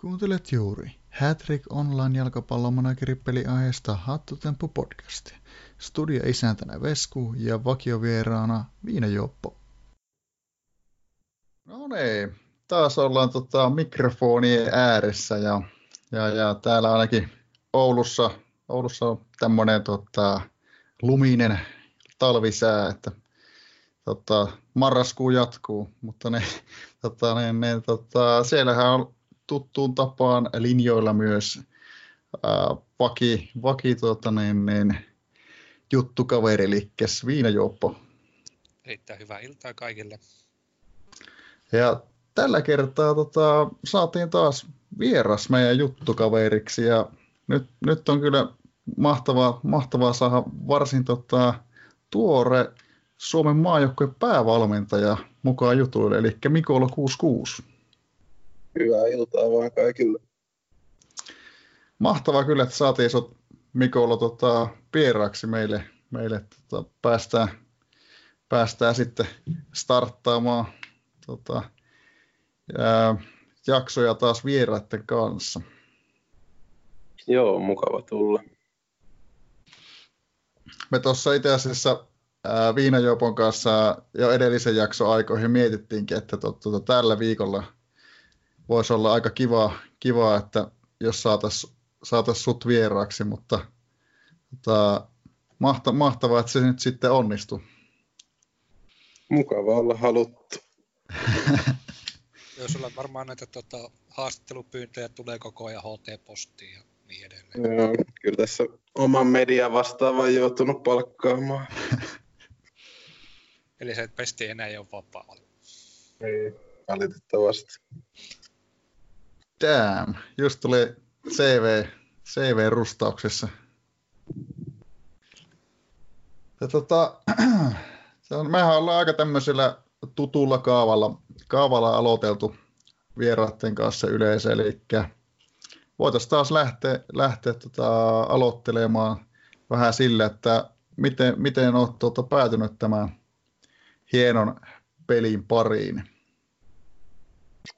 Kuuntelet juuri Hattrick Online jalkapallomanageri aiheesta Hattutemppu podcast. Studio isäntänä Vesku ja vakiovieraana Viina Joppo. No niin, taas ollaan tota, mikrofonien ääressä ja, ja, ja, täällä ainakin Oulussa, Oulussa on tämmöinen tota, luminen talvisää, että tota, marraskuu jatkuu, mutta ne, tota, ne, ne, tota, siellähän on tuttuun tapaan linjoilla myös ää, vaki, vaki tota, niin, niin, juttukaveri, eli Viinajuoppo. Erittäin hyvää iltaa kaikille. Ja tällä kertaa tota, saatiin taas vieras meidän juttukaveriksi ja nyt, nyt on kyllä mahtavaa, mahtavaa saada varsin tota, tuore Suomen maajoukkojen päävalmentaja mukaan jutuille, eli Mikola 66. Hyvää iltaa vaan kaikille. Mahtavaa kyllä, että saatiin sut Mikola tota, vieraaksi meille. meille tota, päästään, päästään sitten starttaamaan tota, ää, jaksoja taas vieraiden kanssa. Joo, mukava tulla. Me tuossa itse asiassa Viinajopon kanssa jo edellisen jakson aikoihin mietittiinkin, että to, to, to, tällä viikolla voisi olla aika kiva, kiva että jos saataisiin saatais sut vieraaksi, mutta tota, mahta, mahtavaa, että se nyt sitten onnistuu. Mukava olla haluttu. Joo, sulla varmaan näitä tota, haastattelupyyntöjä tulee koko ajan HT-postiin ja niin edelleen. Joo, kyllä tässä oman median vastaavan joutunut palkkaamaan. Eli se pesti enää ei ole vapaa. Ei, valitettavasti. Damn, just tuli CV, CV-rustauksessa. Ja tota, se on, mehän ollaan aika tämmöisellä tutulla kaavalla, kaavalla aloiteltu vieraiden kanssa yleensä, eli voitaisiin taas lähteä, lähteä tota, aloittelemaan vähän sillä, että miten, miten olet tuota, päätynyt tämän hienon pelin pariin.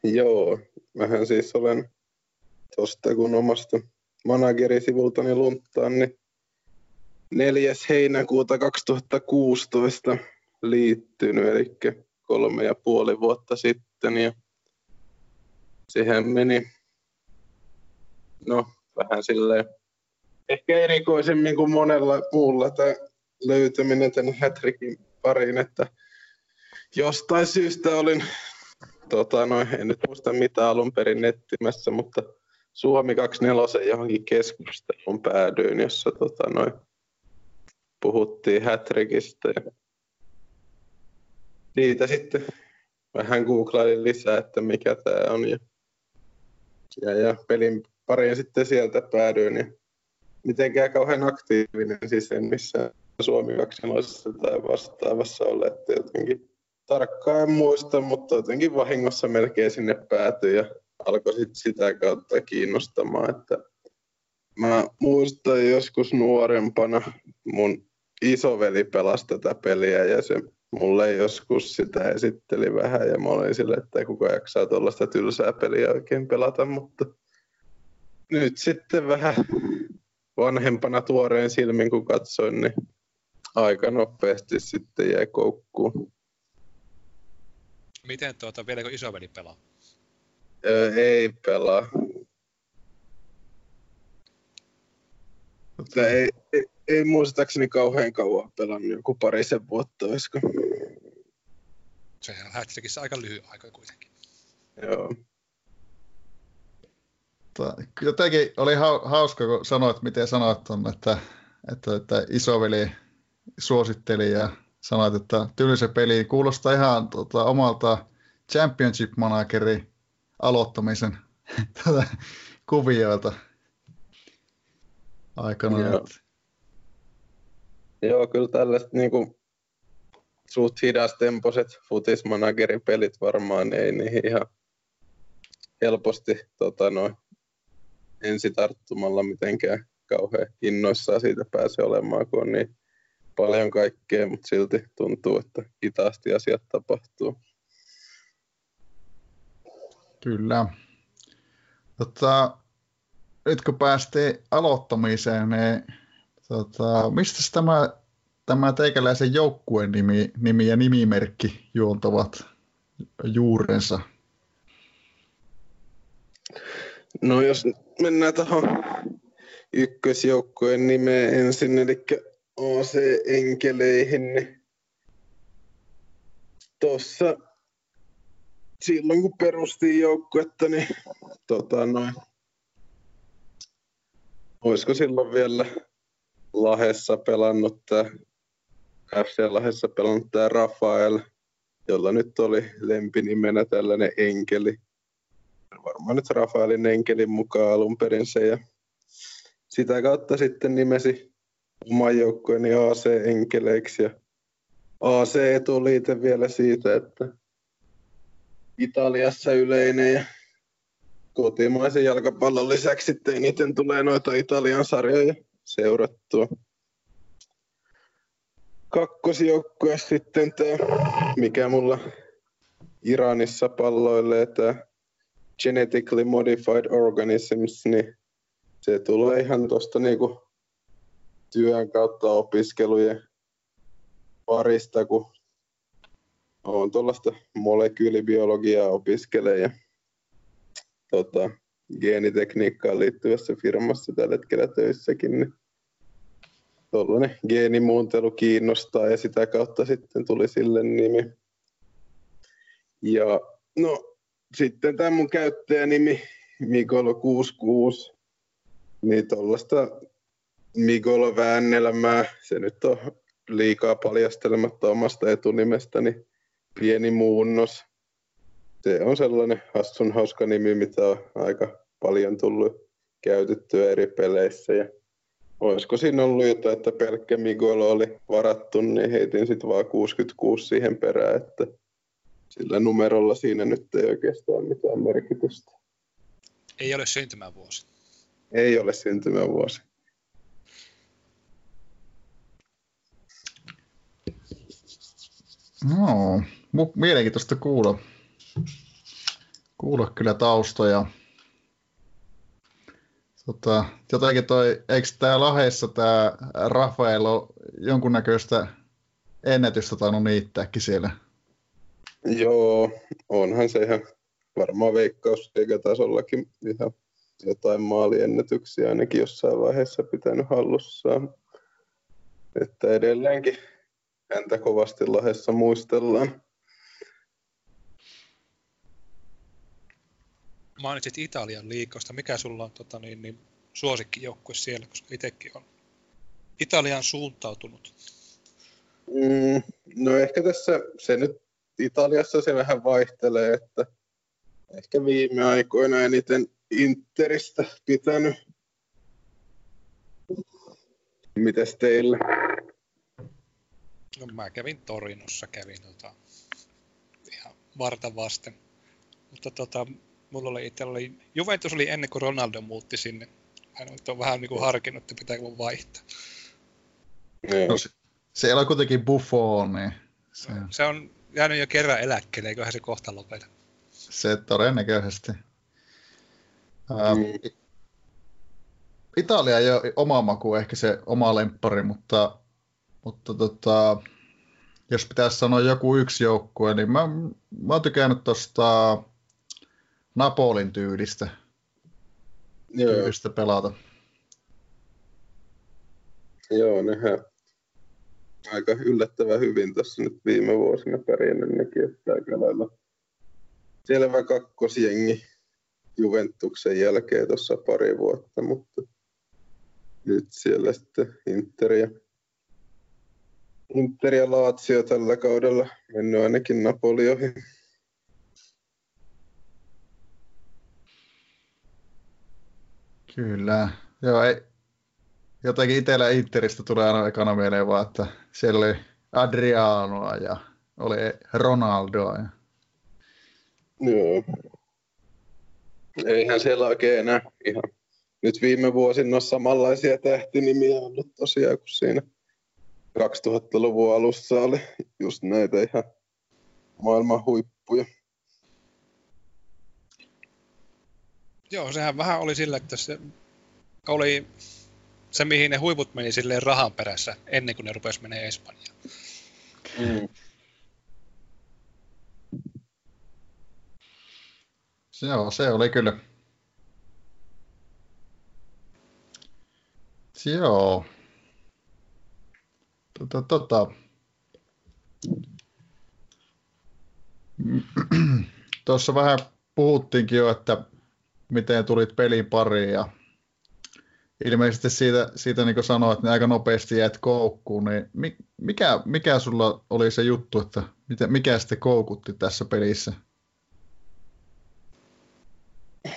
Joo, mähän siis olen tuosta kun omasta managerisivultani lunttaan, niin 4. heinäkuuta 2016 liittynyt, eli kolme ja puoli vuotta sitten. Ja siihen meni no, vähän silleen ehkä erikoisemmin kuin monella muulla tämä löytäminen tänne Hätrikin pariin, että jostain syystä olin, tota, no, en nyt muista mitä alun perin nettimässä, mutta Suomi 24 johonkin keskusteluun päädyin, jossa tota, noin, puhuttiin Hätrikistä ja siitä sitten vähän googlailin lisää, että mikä tämä on ja, ja, ja pelin pariin sitten sieltä päädyin ja mitenkään kauhean aktiivinen siis en missään Suomi 24 tai vastaavassa ole, että jotenkin tarkkaan en muista, mutta jotenkin vahingossa melkein sinne päätyi ja alkoi sit sitä kautta kiinnostamaan, että mä muistan joskus nuorempana mun isoveli pelasi tätä peliä ja se mulle joskus sitä esitteli vähän ja mä olin sille, että kuka jaksaa tuollaista tylsää peliä oikein pelata, mutta nyt sitten vähän vanhempana tuoreen silmin kun katsoin, niin aika nopeasti sitten jäi koukkuun. Miten tuota, vieläkö isoveli pelaa? Öö, ei pelaa. Mutta ei, ei, ei muistaakseni kauhean kauan pelannut, joku parisen vuotta olisiko. Sehän on Hatchickissä aika lyhyt aika kuitenkin. Joo. Jotenkin oli hauska, kun sanoit, miten sanoit tuonne, että, että, että isoveli suositteli ja sanoit, että tylsä peli kuulostaa ihan tota, omalta championship managerin aloittamisen tuota, kuvioilta aikana. Joo. Joo, kyllä tällaiset niin kuin, suht hidastempoiset futismanagerin-pelit varmaan ei niihin ihan helposti tota, noin, ensitarttumalla mitenkään kauhean innoissaan siitä pääse olemaan, kun on niin paljon kaikkea, mutta silti tuntuu, että hitaasti asiat tapahtuu. Kyllä. Tota, nyt kun päästiin aloittamiseen, niin tota, mistä tämä, tämä teikäläisen joukkueen nimi, nimi ja nimimerkki juontavat juurensa? No jos mennään tuohon ykkösjoukkueen nimeen ensin, eli AC Enkeleihin, niin tuossa silloin kun perustiin joukkuetta, niin tota noin, olisiko silloin vielä Lahessa pelannut tämä FC Lahessa pelannut tämä Rafael, jolla nyt oli lempinimenä tällainen enkeli. Varmaan nyt Rafaelin enkelin mukaan alun perin se. Ja sitä kautta sitten nimesi oman joukkueeni AC-enkeleiksi. Ja AC-etuliite vielä siitä, että Italiassa yleinen ja kotimaisen jalkapallon lisäksi sitten eniten tulee noita Italian sarjoja seurattua. Kakkosjoukkue sitten tämä, mikä mulla Iranissa palloilee, tämä Genetically Modified Organisms, niin se tulee ihan tuosta niinku työn kautta opiskelujen parista, kun olen tuollaista molekyylibiologiaa opiskelee ja tota, geenitekniikkaan liittyvässä firmassa tällä hetkellä töissäkin, niin tuollainen geenimuuntelu kiinnostaa ja sitä kautta sitten tuli sille nimi. Ja no sitten tämä mun käyttäjänimi Migolo66, niin tuollaista Migolo-väännelmää, se nyt on liikaa paljastelematta omasta etunimestäni, pieni muunnos. Se on sellainen hassun hauska nimi, mitä on aika paljon tullut käytettyä eri peleissä. Ja olisiko siinä ollut jotain, että pelkkä Migolo oli varattu, niin heitin sitten vaan 66 siihen perään, että sillä numerolla siinä nyt ei oikeastaan mitään merkitystä. Ei ole syntymävuosi. Ei ole syntymävuosi. No, mielenkiintoista kuulla. Kuulla kyllä taustoja. Tota, jotenkin toi, eikö tämä Laheessa tämä Rafael ole jonkunnäköistä ennätystä tainnut niittääkin siellä? Joo, onhan se ihan varmaan veikkaus eikä tasollakin ihan jotain maaliennätyksiä ainakin jossain vaiheessa pitänyt hallussaan. Että edelleenkin häntä kovasti Lahessa muistellaan. Mainitsit Italian liikosta. Mikä sulla on tota, niin, niin, suosikkijoukkue siellä, koska itsekin on Italian suuntautunut? Mm, no ehkä tässä se nyt Italiassa se vähän vaihtelee, että ehkä viime aikoina eniten Interistä pitänyt. Mites teillä? No mä kävin Torinossa, kävin tota, ihan varta vasten. Mutta tota, mulla oli itse oli, Juventus oli ennen kuin Ronaldo muutti sinne. Hän on vähän niin kuin harkinnut, että pitääkö mun vaihtaa. No, se, siellä on kuitenkin Buffon, niin se... se on jäänyt jo kerran eläkkeelle, eiköhän se kohta lopeta. Se todennäköisesti. Mm. Italia ei ole oma maku ehkä se oma lemppari, mutta, mutta tota, jos pitäisi sanoa joku yksi joukkue, niin mä, mä oon tykännyt tuosta Napolin tyylistä, Joo. tyylistä pelata. Joo, nehän aika yllättävän hyvin tässä nyt viime vuosina pärjännyt nekin, että aika lailla selvä kakkosjengi Juventuksen jälkeen tuossa pari vuotta, mutta nyt siellä sitten Inter ja, Inter ja Lazio tällä kaudella mennyt ainakin Napoli ohi. Kyllä. Joo, ei, jotenkin itsellä Interistä tulee aina ekana mieleen vaan, että siellä oli Adrianoa ja oli Ronaldoa. Ja... Joo. Eihän siellä oikein enää ihan. Nyt viime vuosina on samanlaisia tähtinimiä ollut tosiaan kuin siinä 2000-luvun alussa oli just näitä ihan maailman huippuja. Joo, sehän vähän oli sillä, että se oli se, mihin ne huiput meni silleen rahan perässä ennen kuin ne rupesi menee Espanjaan. Mm. Joo, se oli kyllä. Joo. Tota, tota. Tuossa vähän puhuttiinkin jo, että miten tulit pelin pariin ja ilmeisesti siitä, siitä niin kuin sanoit, niin aika nopeasti jäät koukkuun, niin mikä, mikä sulla oli se juttu, että mikä sitten koukutti tässä pelissä?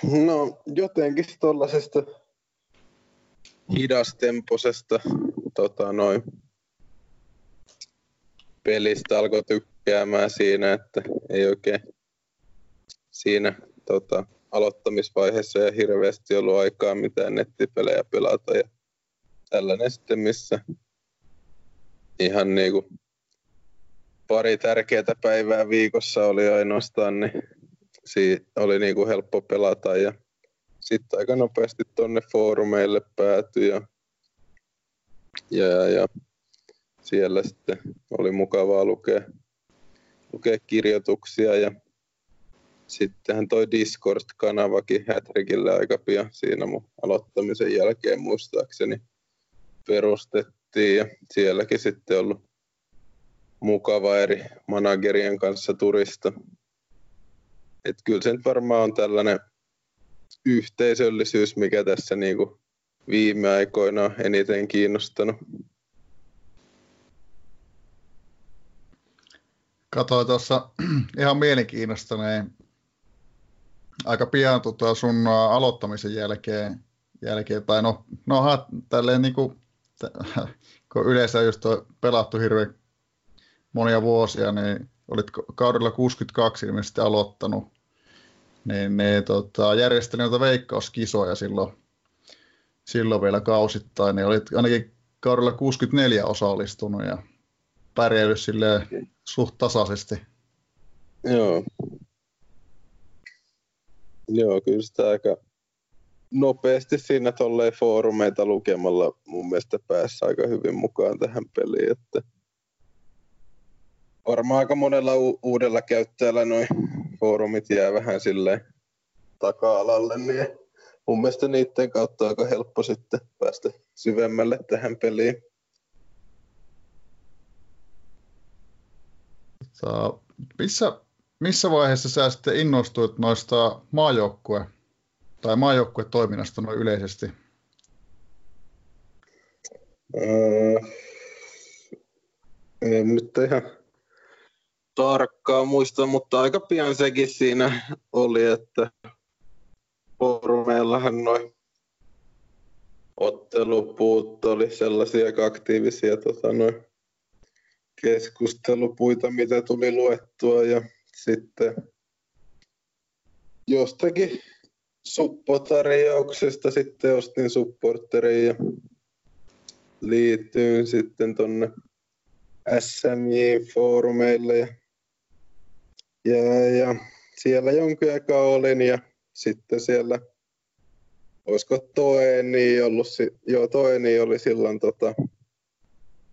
No jotenkin tuollaisesta hidastemposesta tota, noin, pelistä alkoi tykkäämään siinä, että ei oikein siinä tota, aloittamisvaiheessa ja hirveästi ollut aikaa mitään nettipelejä pelata ja tällainen sitten, missä ihan niinku pari tärkeää päivää viikossa oli ainoastaan, niin siitä oli niinku helppo pelata ja sitten aika nopeasti tuonne foorumeille päätyi ja, ja, ja siellä sitten oli mukavaa lukea, lukea kirjoituksia ja sittenhän toi Discord-kanavakin Hätrikille aika pian siinä mun aloittamisen jälkeen muistaakseni perustettiin ja sielläkin sitten ollut mukava eri managerien kanssa turista. Et kyllä se nyt varmaan on tällainen yhteisöllisyys, mikä tässä niinku viime aikoina on eniten kiinnostanut. Katoin tuossa ihan mielenkiinnostuneen aika pian tota sun aloittamisen jälkeen, jälkeen tai no, no tälleen niin kuin, kun yleensä just on pelattu hirveän monia vuosia, niin olit kaudella 62 ilmeisesti aloittanut, niin ne tota, järjesteli noita veikkauskisoja silloin, silloin vielä kausittain, niin olit ainakin kaudella 64 osallistunut ja pärjäillyt silleen suht tasaisesti. Joo, Joo, kyllä sitä aika nopeasti siinä tolleen foorumeita lukemalla mun mielestä päässä aika hyvin mukaan tähän peliin, että varmaan aika monella u- uudella käyttäjällä noin foorumit jää vähän silleen taka-alalle, niin mun mielestä niiden kautta on aika helppo sitten päästä syvemmälle tähän peliin. Missä, missä vaiheessa sä sitten innostuit noista maajoukkue- tai maajoukkuetoiminnasta noin yleisesti? Öö, en nyt ihan tarkkaan muista, mutta aika pian sekin siinä oli, että foorumeillahan noin ottelupuut oli sellaisia aika aktiivisia tota, noin keskustelupuita, mitä tuli luettua ja sitten jostakin suppotarjouksesta sitten ostin supporterin ja liityin sitten tonne SMJ-foorumeille ja, ja, ja siellä jonkin aikaa olin ja sitten siellä olisiko Toeni ollut, joo Toeni oli silloin tota,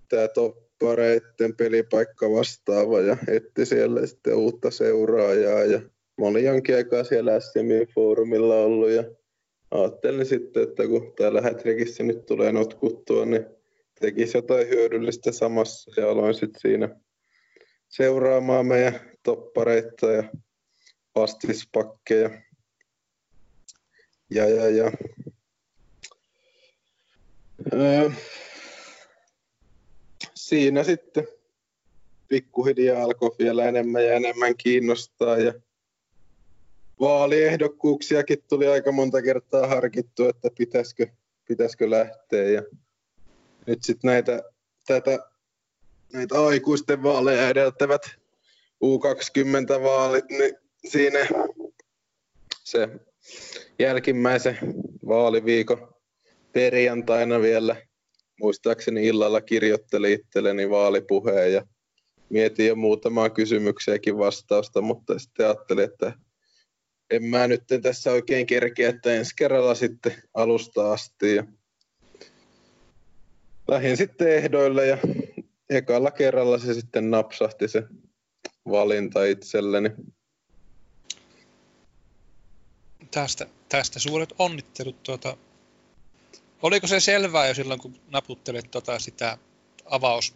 tämä top pareitten pelipaikka vastaava ja etti siellä sitten uutta seuraajaa ja mä olin jonkin aikaa siellä SMI-foorumilla ollut ja ajattelin sitten, että kun täällä Hätrikissä nyt tulee notkuttua, niin tekisi jotain hyödyllistä samassa ja aloin sitten siinä seuraamaan meidän toppareita ja vastispakkeja. Ja, ja, ja. Öö, siinä sitten pikkuhiljaa alkoi vielä enemmän ja enemmän kiinnostaa ja vaaliehdokkuuksiakin tuli aika monta kertaa harkittu, että pitäisikö, pitäisikö lähteä ja nyt sitten näitä, tätä, näitä aikuisten vaaleja edeltävät U20-vaalit, niin siinä se jälkimmäisen vaaliviikon perjantaina vielä muistaakseni illalla kirjoittelin itselleni vaalipuheen ja mietin jo muutamaa kysymyksiäkin vastausta, mutta sitten ajattelin, että en mä nyt tässä oikein kerkeä, että ensi kerralla sitten alusta asti. Ja lähdin sitten ehdoille ja ekalla kerralla se sitten napsahti se valinta itselleni. Tästä, tästä suuret onnittelut. Tuota, oliko se selvää jo silloin, kun naputtelit tuota sitä avaus,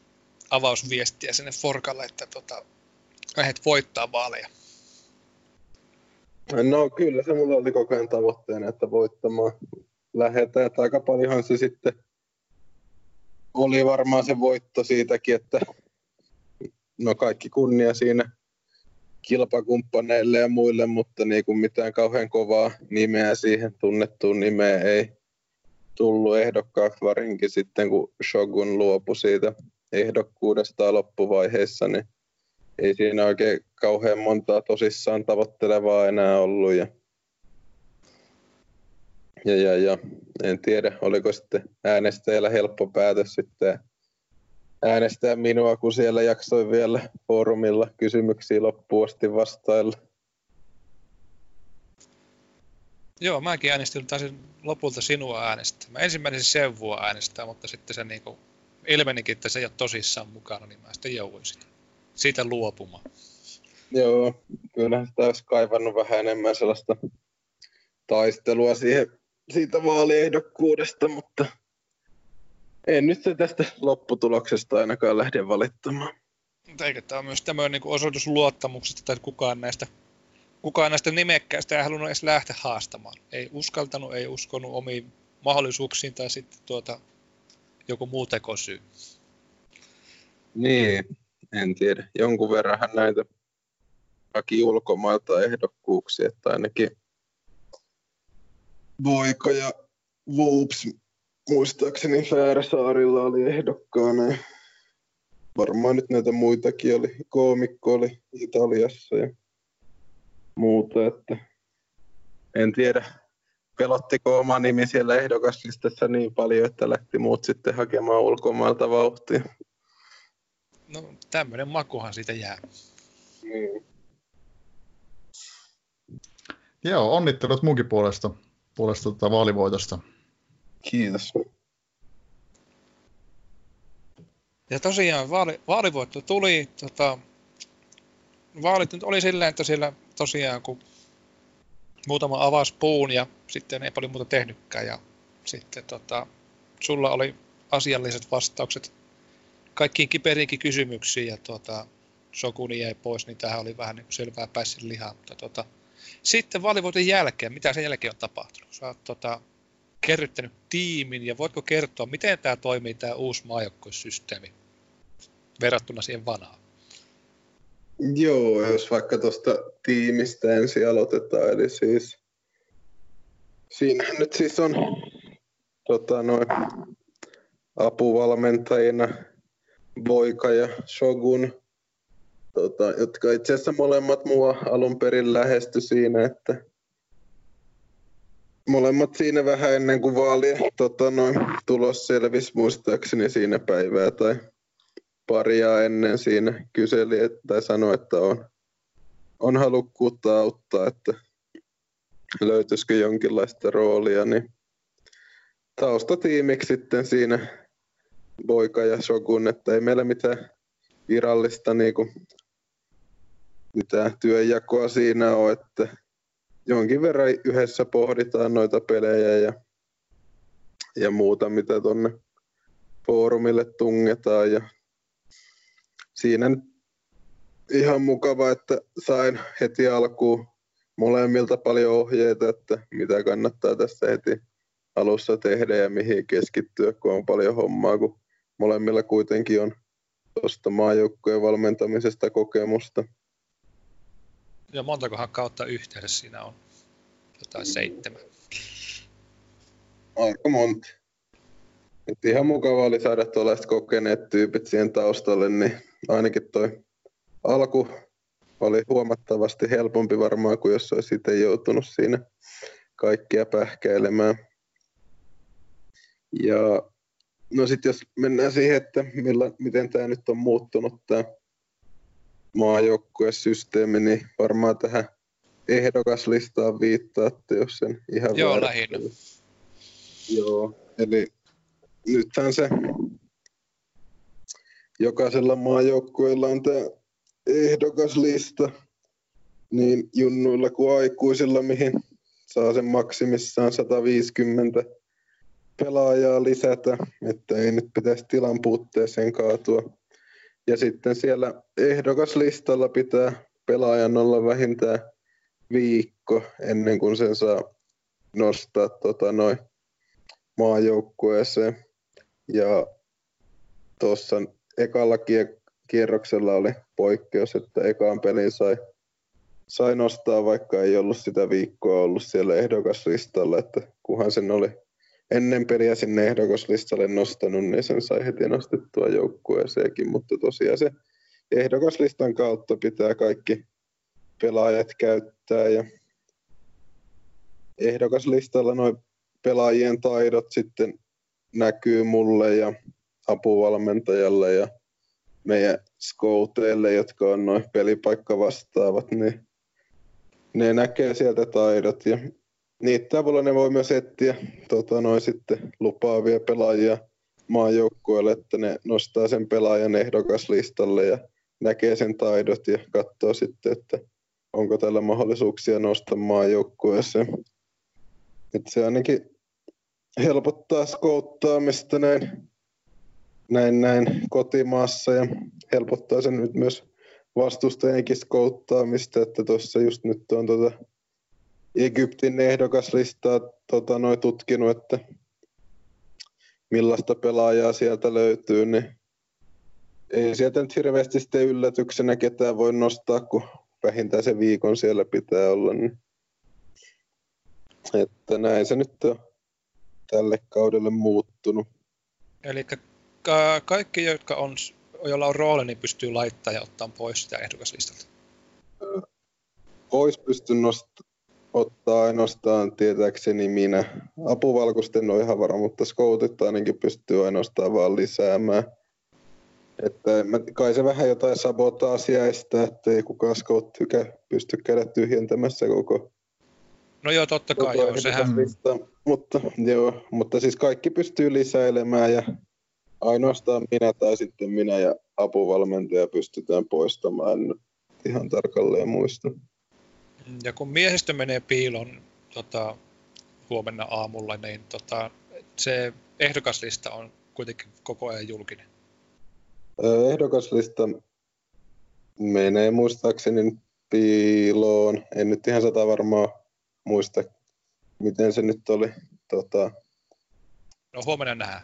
avausviestiä sinne Forkalle, että tuota, lähdet voittaa vaaleja? No kyllä se mulla oli koko ajan tavoitteena, että voittamaan lähetään. Että aika paljonhan se sitten oli varmaan se voitto siitäkin, että no kaikki kunnia siinä kilpakumppaneille ja muille, mutta niin kuin mitään kauhean kovaa nimeä siihen tunnettuun nimeen ei tullut ehdokkaaksi varinkin sitten, kun Shogun luopui siitä ehdokkuudesta loppuvaiheessa, niin ei siinä oikein kauhean montaa tosissaan tavoittelevaa enää ollut. Ja, ja, ja, ja en tiedä, oliko sitten äänestäjällä helppo päätös sitten äänestää minua, kun siellä jaksoin vielä foorumilla kysymyksiä loppuun asti vastailla. Joo, mäkin äänestin taisin lopulta sinua äänestää. Mä ensimmäisen Sevua äänestää, mutta sitten se niinku ilmenikin, että se ei ole tosissaan mukana, niin mä sitten jouduin sitä, siitä luopumaan. Joo, kyllähän sitä olisi kaivannut vähän enemmän sellaista taistelua siihen, siitä vaaliehdokkuudesta, mutta en nyt se tästä lopputuloksesta ainakaan lähde valittamaan. Eikö tämä on myös tämmöinen niin osoitus luottamuksesta, että kukaan näistä, kukaan näistä nimekkäistä ei halunnut edes lähteä haastamaan. Ei uskaltanut, ei uskonut omiin mahdollisuuksiin tai sitten tuota, joku muu tekosyy. Niin, en tiedä. Jonkun verran näitä haki ulkomailta ehdokkuuksia, että ainakin Voika ja Woops muistaakseni Fääräsaarilla oli ehdokkaana. Varmaan nyt näitä muitakin oli. Koomikko oli Italiassa ja muuta, että en tiedä, pelottiko oma nimi siellä ehdokaslistassa niin paljon, että lähti muut sitten hakemaan ulkomailta vauhtia. No tämmöinen makuhan siitä jää. Mm. Joo, onnittelut munkin puolesta, puolesta tuota vaalivoitosta. Kiitos. Ja tosiaan vaali, vaalivoitto tuli. Tota, vaalit nyt oli silleen, että siellä tosiaan kun muutama avasi puun ja sitten ei paljon muuta tehnytkään. Ja sitten tota, sulla oli asialliset vastaukset kaikkiin kiperiinkin kysymyksiin ja tota, Sokuni jäi pois, niin tähän oli vähän niin kuin selvää päässin lihaa. Mutta tota, sitten vaalivoiton jälkeen, mitä sen jälkeen on tapahtunut? Sä oot tota, kerryttänyt tiimin ja voitko kertoa, miten tämä toimii tämä uusi maajoukkoissysteemi verrattuna siihen vanhaan? Joo, jos vaikka tuosta tiimistä ensin aloitetaan, eli siis siinä nyt siis on tota, noin, apuvalmentajina Voika ja Shogun, tota, jotka itse asiassa molemmat mua alun perin lähesty siinä, että molemmat siinä vähän ennen kuin vaalien tota, noin, tulos selvisi muistaakseni siinä päivää tai paria ennen siinä kyseli että, tai sanoi, että on, on halukkuutta auttaa, että löytyisikö jonkinlaista roolia, niin taustatiimiksi sitten siinä Boika ja Shogun, että ei meillä mitään virallista niin kuin, mitään työnjakoa siinä ole, että jonkin verran yhdessä pohditaan noita pelejä ja, ja muuta, mitä tuonne foorumille tungetaan. Ja siinä ihan mukava, että sain heti alkuun molemmilta paljon ohjeita, että mitä kannattaa tässä heti alussa tehdä ja mihin keskittyä, kun on paljon hommaa, kun molemmilla kuitenkin on tuosta maajoukkojen valmentamisesta kokemusta. Ja montakohan kautta yhteydessä siinä on? Jotain seitsemän. Aika monta. Et ihan mukava oli saada tuollaiset kokeneet tyypit siihen taustalle, niin ainakin toi alku oli huomattavasti helpompi varmaan kuin jos olisi itse joutunut siinä kaikkia pähkäilemään. Ja no sitten jos mennään siihen, että millä, miten tämä nyt on muuttunut tämä maajoukkuesysteemi, niin varmaan tähän ehdokaslistaan viittaatte, jos sen ihan Joo, lähinnä. Joo, eli nythän se jokaisella maajoukkueella on tämä ehdokaslista, niin junnuilla kuin aikuisilla, mihin saa sen maksimissaan 150 pelaajaa lisätä, että ei nyt pitäisi tilan puutteeseen kaatua. Ja sitten siellä ehdokaslistalla pitää pelaajan olla vähintään viikko ennen kuin sen saa nostaa tota, noin maajoukkueeseen. Ja tuossa ekalla kierroksella oli poikkeus, että ekaan peliin sai, sai nostaa, vaikka ei ollut sitä viikkoa ollut siellä ehdokaslistalla, että kunhan sen oli ennen peliä sinne ehdokaslistalle nostanut, niin sen sai heti nostettua joukkueeseenkin, mutta tosiaan se ehdokaslistan kautta pitää kaikki pelaajat käyttää ja ehdokaslistalla noin pelaajien taidot sitten näkyy mulle ja apuvalmentajalle ja meidän scouteille, jotka on noin pelipaikka vastaavat, niin ne näkee sieltä taidot ja niitä avulla ne voi myös etsiä tota, noin sitten lupaavia pelaajia maajoukkueelle, että ne nostaa sen pelaajan ehdokaslistalle ja näkee sen taidot ja katsoo sitten, että onko tällä mahdollisuuksia nostaa maajoukkueeseen. Että se ainakin helpottaa skouttaamista näin, näin, näin kotimaassa ja helpottaa sen nyt myös vastustajienkin skouttaamista, että tuossa just nyt on tota Egyptin ehdokaslistaa tota, noin tutkinut, että millaista pelaajaa sieltä löytyy, niin ei sieltä nyt hirveästi sitten yllätyksenä ketään voi nostaa, kun vähintään se viikon siellä pitää olla. Niin. Että näin se nyt on tälle kaudelle muuttunut. Eli ka- kaikki, jotka on, joilla on rooli, niin pystyy laittamaan ja ottaa pois sitä ehdokaslistalta? Pois pysty nost- ottaa ainoastaan tietääkseni minä. Apuvalkoisten on ihan varma, mutta scoutit ainakin pystyy ainoastaan vaan lisäämään. Että kai se vähän jotain sabotaasia estää, että ei kukaan scout pysty käydä tyhjentämässä koko No joo, totta kai, joo, sehän... Lista. Mutta, joo, mutta siis kaikki pystyy lisäilemään ja ainoastaan minä tai sitten minä ja apuvalmentaja pystytään poistamaan, en ihan tarkalleen muista. Ja kun miehistö menee piilon tota, huomenna aamulla, niin tota, se ehdokaslista on kuitenkin koko ajan julkinen. Ehdokaslista menee muistaakseni piiloon. En nyt ihan sata varmaan muista, miten se nyt oli. Tota... No huomenna nähdään.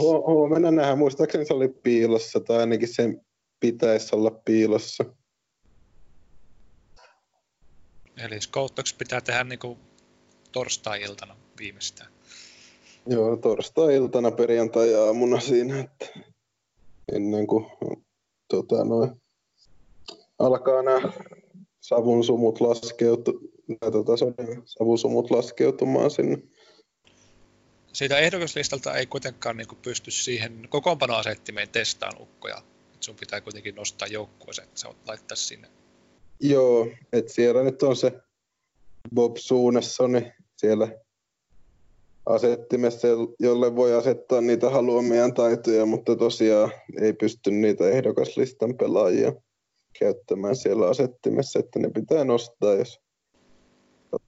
Hu- huomenna nähdään. Muistaakseni se oli piilossa, tai ainakin sen pitäisi olla piilossa. Eli skouttaukset pitää tehdä niin kuin torstai-iltana viimeistään. Joo, torstai-iltana perjantai-aamuna siinä, että ennen kuin tota, noin, alkaa nämä savun sumut laskeutu, tota, savusumut laskeutumaan sinne. Siitä ehdokaslistalta ei kuitenkaan niin pysty siihen kokoonpanoasettimeen testaan ukkoja. Et sun pitää kuitenkin nostaa joukkueeseen, että sä laittaa sinne Joo, että siellä nyt on se Bob Suunessoni siellä asettimessa, jolle voi asettaa niitä haluamia taitoja, mutta tosiaan ei pysty niitä ehdokaslistan pelaajia käyttämään siellä asettimessa, että ne pitää nostaa, jos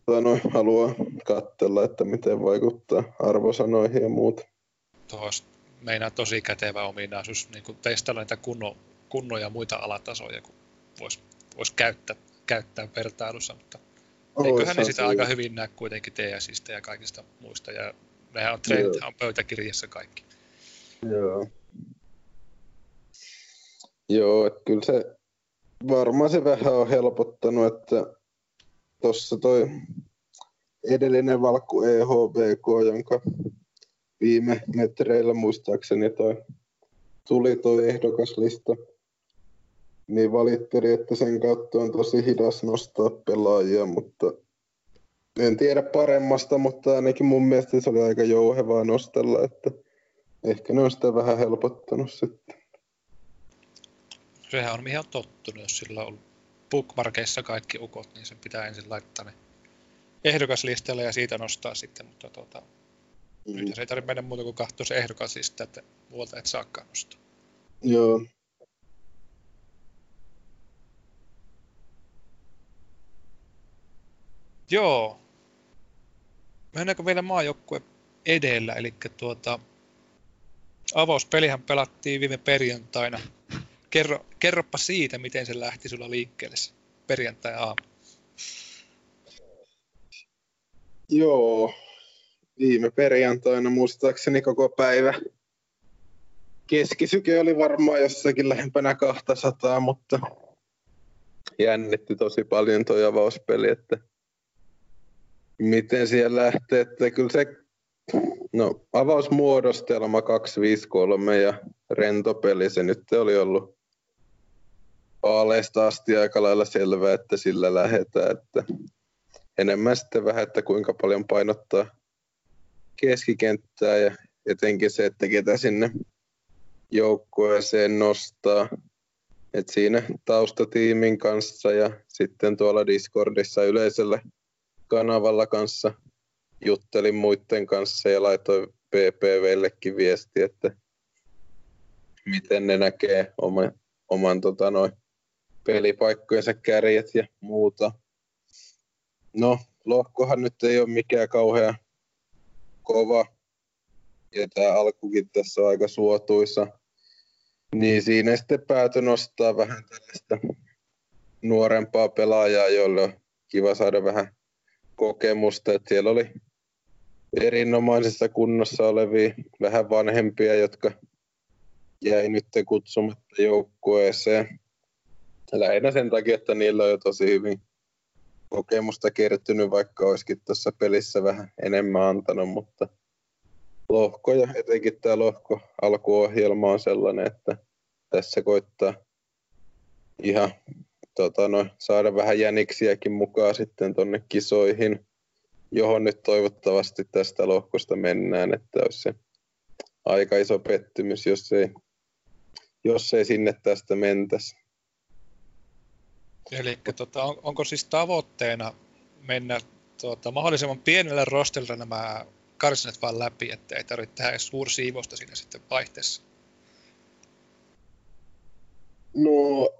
no, haluaa katsella, että miten vaikuttaa arvosanoihin ja muut. Tuosta meinaa tosi kätevä ominaisuus niin testata niitä kunno, kunno ja muita alatasoja, kun voisi vois käyttää, käyttää vertailussa, mutta Ois, eiköhän ne sitä aika hyvin näe kuitenkin TSistä ja kaikista muista, ja nehän on trend, on pöytäkirjassa kaikki. Joo. Joo, että kyllä se varmaan se vähän on helpottanut, että tuossa toi edellinen valkku EHBK, jonka viime metreillä muistaakseni toi, tuli toi ehdokaslista, niin valitteli, että sen kautta on tosi hidas nostaa pelaajia, mutta en tiedä paremmasta, mutta ainakin mun mielestä se oli aika jouhevaa nostella, että ehkä ne on sitä vähän helpottanut sitten. Sehän on ihan tottunut, jos sillä on bookmarkeissa kaikki ukot, niin sen pitää ensin laittaa ne ehdokaslistalle ja siitä nostaa sitten, mutta tuota, mm. nyt se ei tarvitse mennä muuta kuin katsoa se ehdokaslista, että muualta et saakaan nostaa. Joo. Joo. Mennäänkö vielä maajoukkue edellä, eli tuota, avauspelihän pelattiin viime perjantaina. Kerro, kerropa siitä, miten se lähti sulla liikkeelle perjantai aamu. Joo, viime perjantaina muistaakseni koko päivä. Keskisyke oli varmaan jossakin lähempänä 200, mutta jännitti tosi paljon tuo avauspeli, että miten siellä lähtee, että kyllä se no, avausmuodostelma 253 ja rentopeli, se nyt oli ollut aaleista asti aika lailla selvää, että sillä lähdetään, että enemmän sitten vähän, että kuinka paljon painottaa keskikenttää ja etenkin se, että ketä sinne joukkueeseen nostaa. Et siinä taustatiimin kanssa ja sitten tuolla Discordissa yleisellä kanavalla kanssa juttelin muiden kanssa ja laitoin PPVllekin viesti, että miten ne näkee oman, oman tota, noin pelipaikkojensa kärjet ja muuta. No, lohkohan nyt ei ole mikään kauhean kova. Ja tämä alkukin tässä on aika suotuisa. Niin siinä sitten pääty nostaa vähän tällaista nuorempaa pelaajaa, jolle on kiva saada vähän kokemusta. Että siellä oli erinomaisessa kunnossa olevia vähän vanhempia, jotka jäi nyt kutsumatta joukkueeseen. Lähinnä sen takia, että niillä on jo tosi hyvin kokemusta kertynyt, vaikka olisikin tuossa pelissä vähän enemmän antanut, mutta lohko ja etenkin tämä lohko alkuohjelma on sellainen, että tässä koittaa ihan tota, no, saada vähän jäniksiäkin mukaan sitten tuonne kisoihin, johon nyt toivottavasti tästä lohkosta mennään, että olisi se aika iso pettymys, jos ei, jos ei sinne tästä mentäisi. Eli tota, on, onko siis tavoitteena mennä tuota, mahdollisimman pienellä rosterilla nämä karsinat vaan läpi, että ei tarvitse tehdä suursiivosta siinä sitten vaihteessa? No,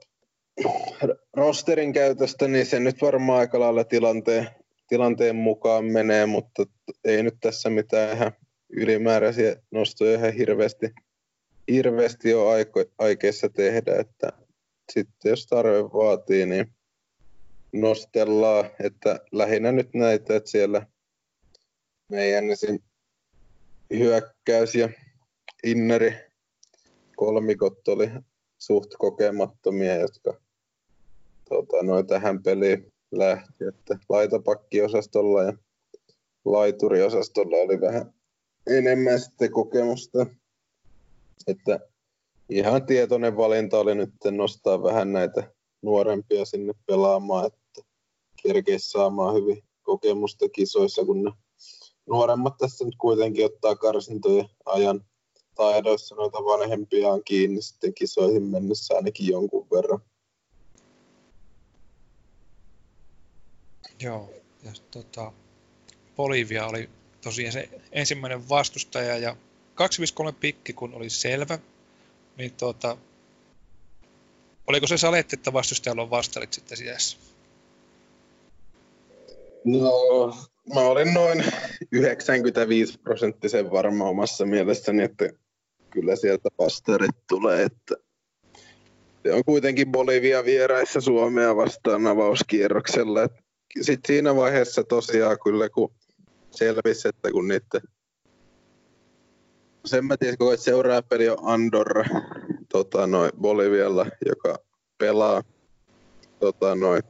rosterin käytöstä, niin se nyt varmaan aika lailla tilanteen, tilanteen mukaan menee, mutta ei nyt tässä mitään ihan ylimääräisiä nostoja ihan hirveästi, hirveästi aiko, aikeissa tehdä, että sitten jos tarve vaatii, niin nostellaan, että lähinnä nyt näitä, että siellä meidän esim. hyökkäys ja inneri kolmikot oli suht kokemattomia, jotka tota, noin tähän peliin lähti, että laitapakkiosastolla ja laituriosastolla oli vähän enemmän sitten kokemusta, että ihan tietoinen valinta oli nyt nostaa vähän näitä nuorempia sinne pelaamaan, että kerkeisi saamaan hyvin kokemusta kisoissa, kun ne nuoremmat tässä nyt kuitenkin ottaa karsintojen ajan taidoissa noita vanhempiaan kiinni sitten kisoihin mennessä ainakin jonkun verran. Joo, ja tota, Bolivia oli tosiaan se ensimmäinen vastustaja ja 253 pikki kun oli selvä, niin tuota, oliko se saletti, että vastustajalla on vastarit sitten sijassa? No, mä olin noin 95 prosenttisen varma omassa mielessäni, että kyllä sieltä vastarit tulee, että se on kuitenkin Bolivia vieraissa Suomea vastaan avauskierroksella. Sitten siinä vaiheessa tosiaan kyllä, kun selvisi, että kun niitä sen mä tiedän, että seuraava peli on Andorra tota, noin, Bolivialla, joka pelaa tota, noin,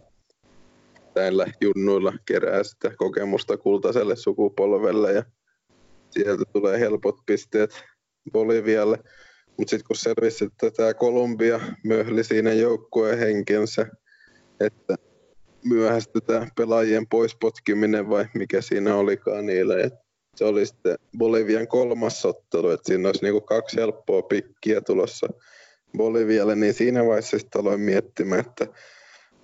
näillä junnuilla kerää sitä kokemusta kultaiselle sukupolvelle ja sieltä tulee helpot pisteet Bolivialle. Mutta sitten kun selvisi, että tämä Kolumbia myöhli siinä joukkueen henkensä, että myöhästytään pelaajien poispotkiminen vai mikä siinä olikaan niillä. Et se oli sitten Bolivian kolmas ottelu, että siinä olisi niinku kaksi helppoa pikkiä tulossa Bolivialle, niin siinä vaiheessa sitten aloin miettimään, että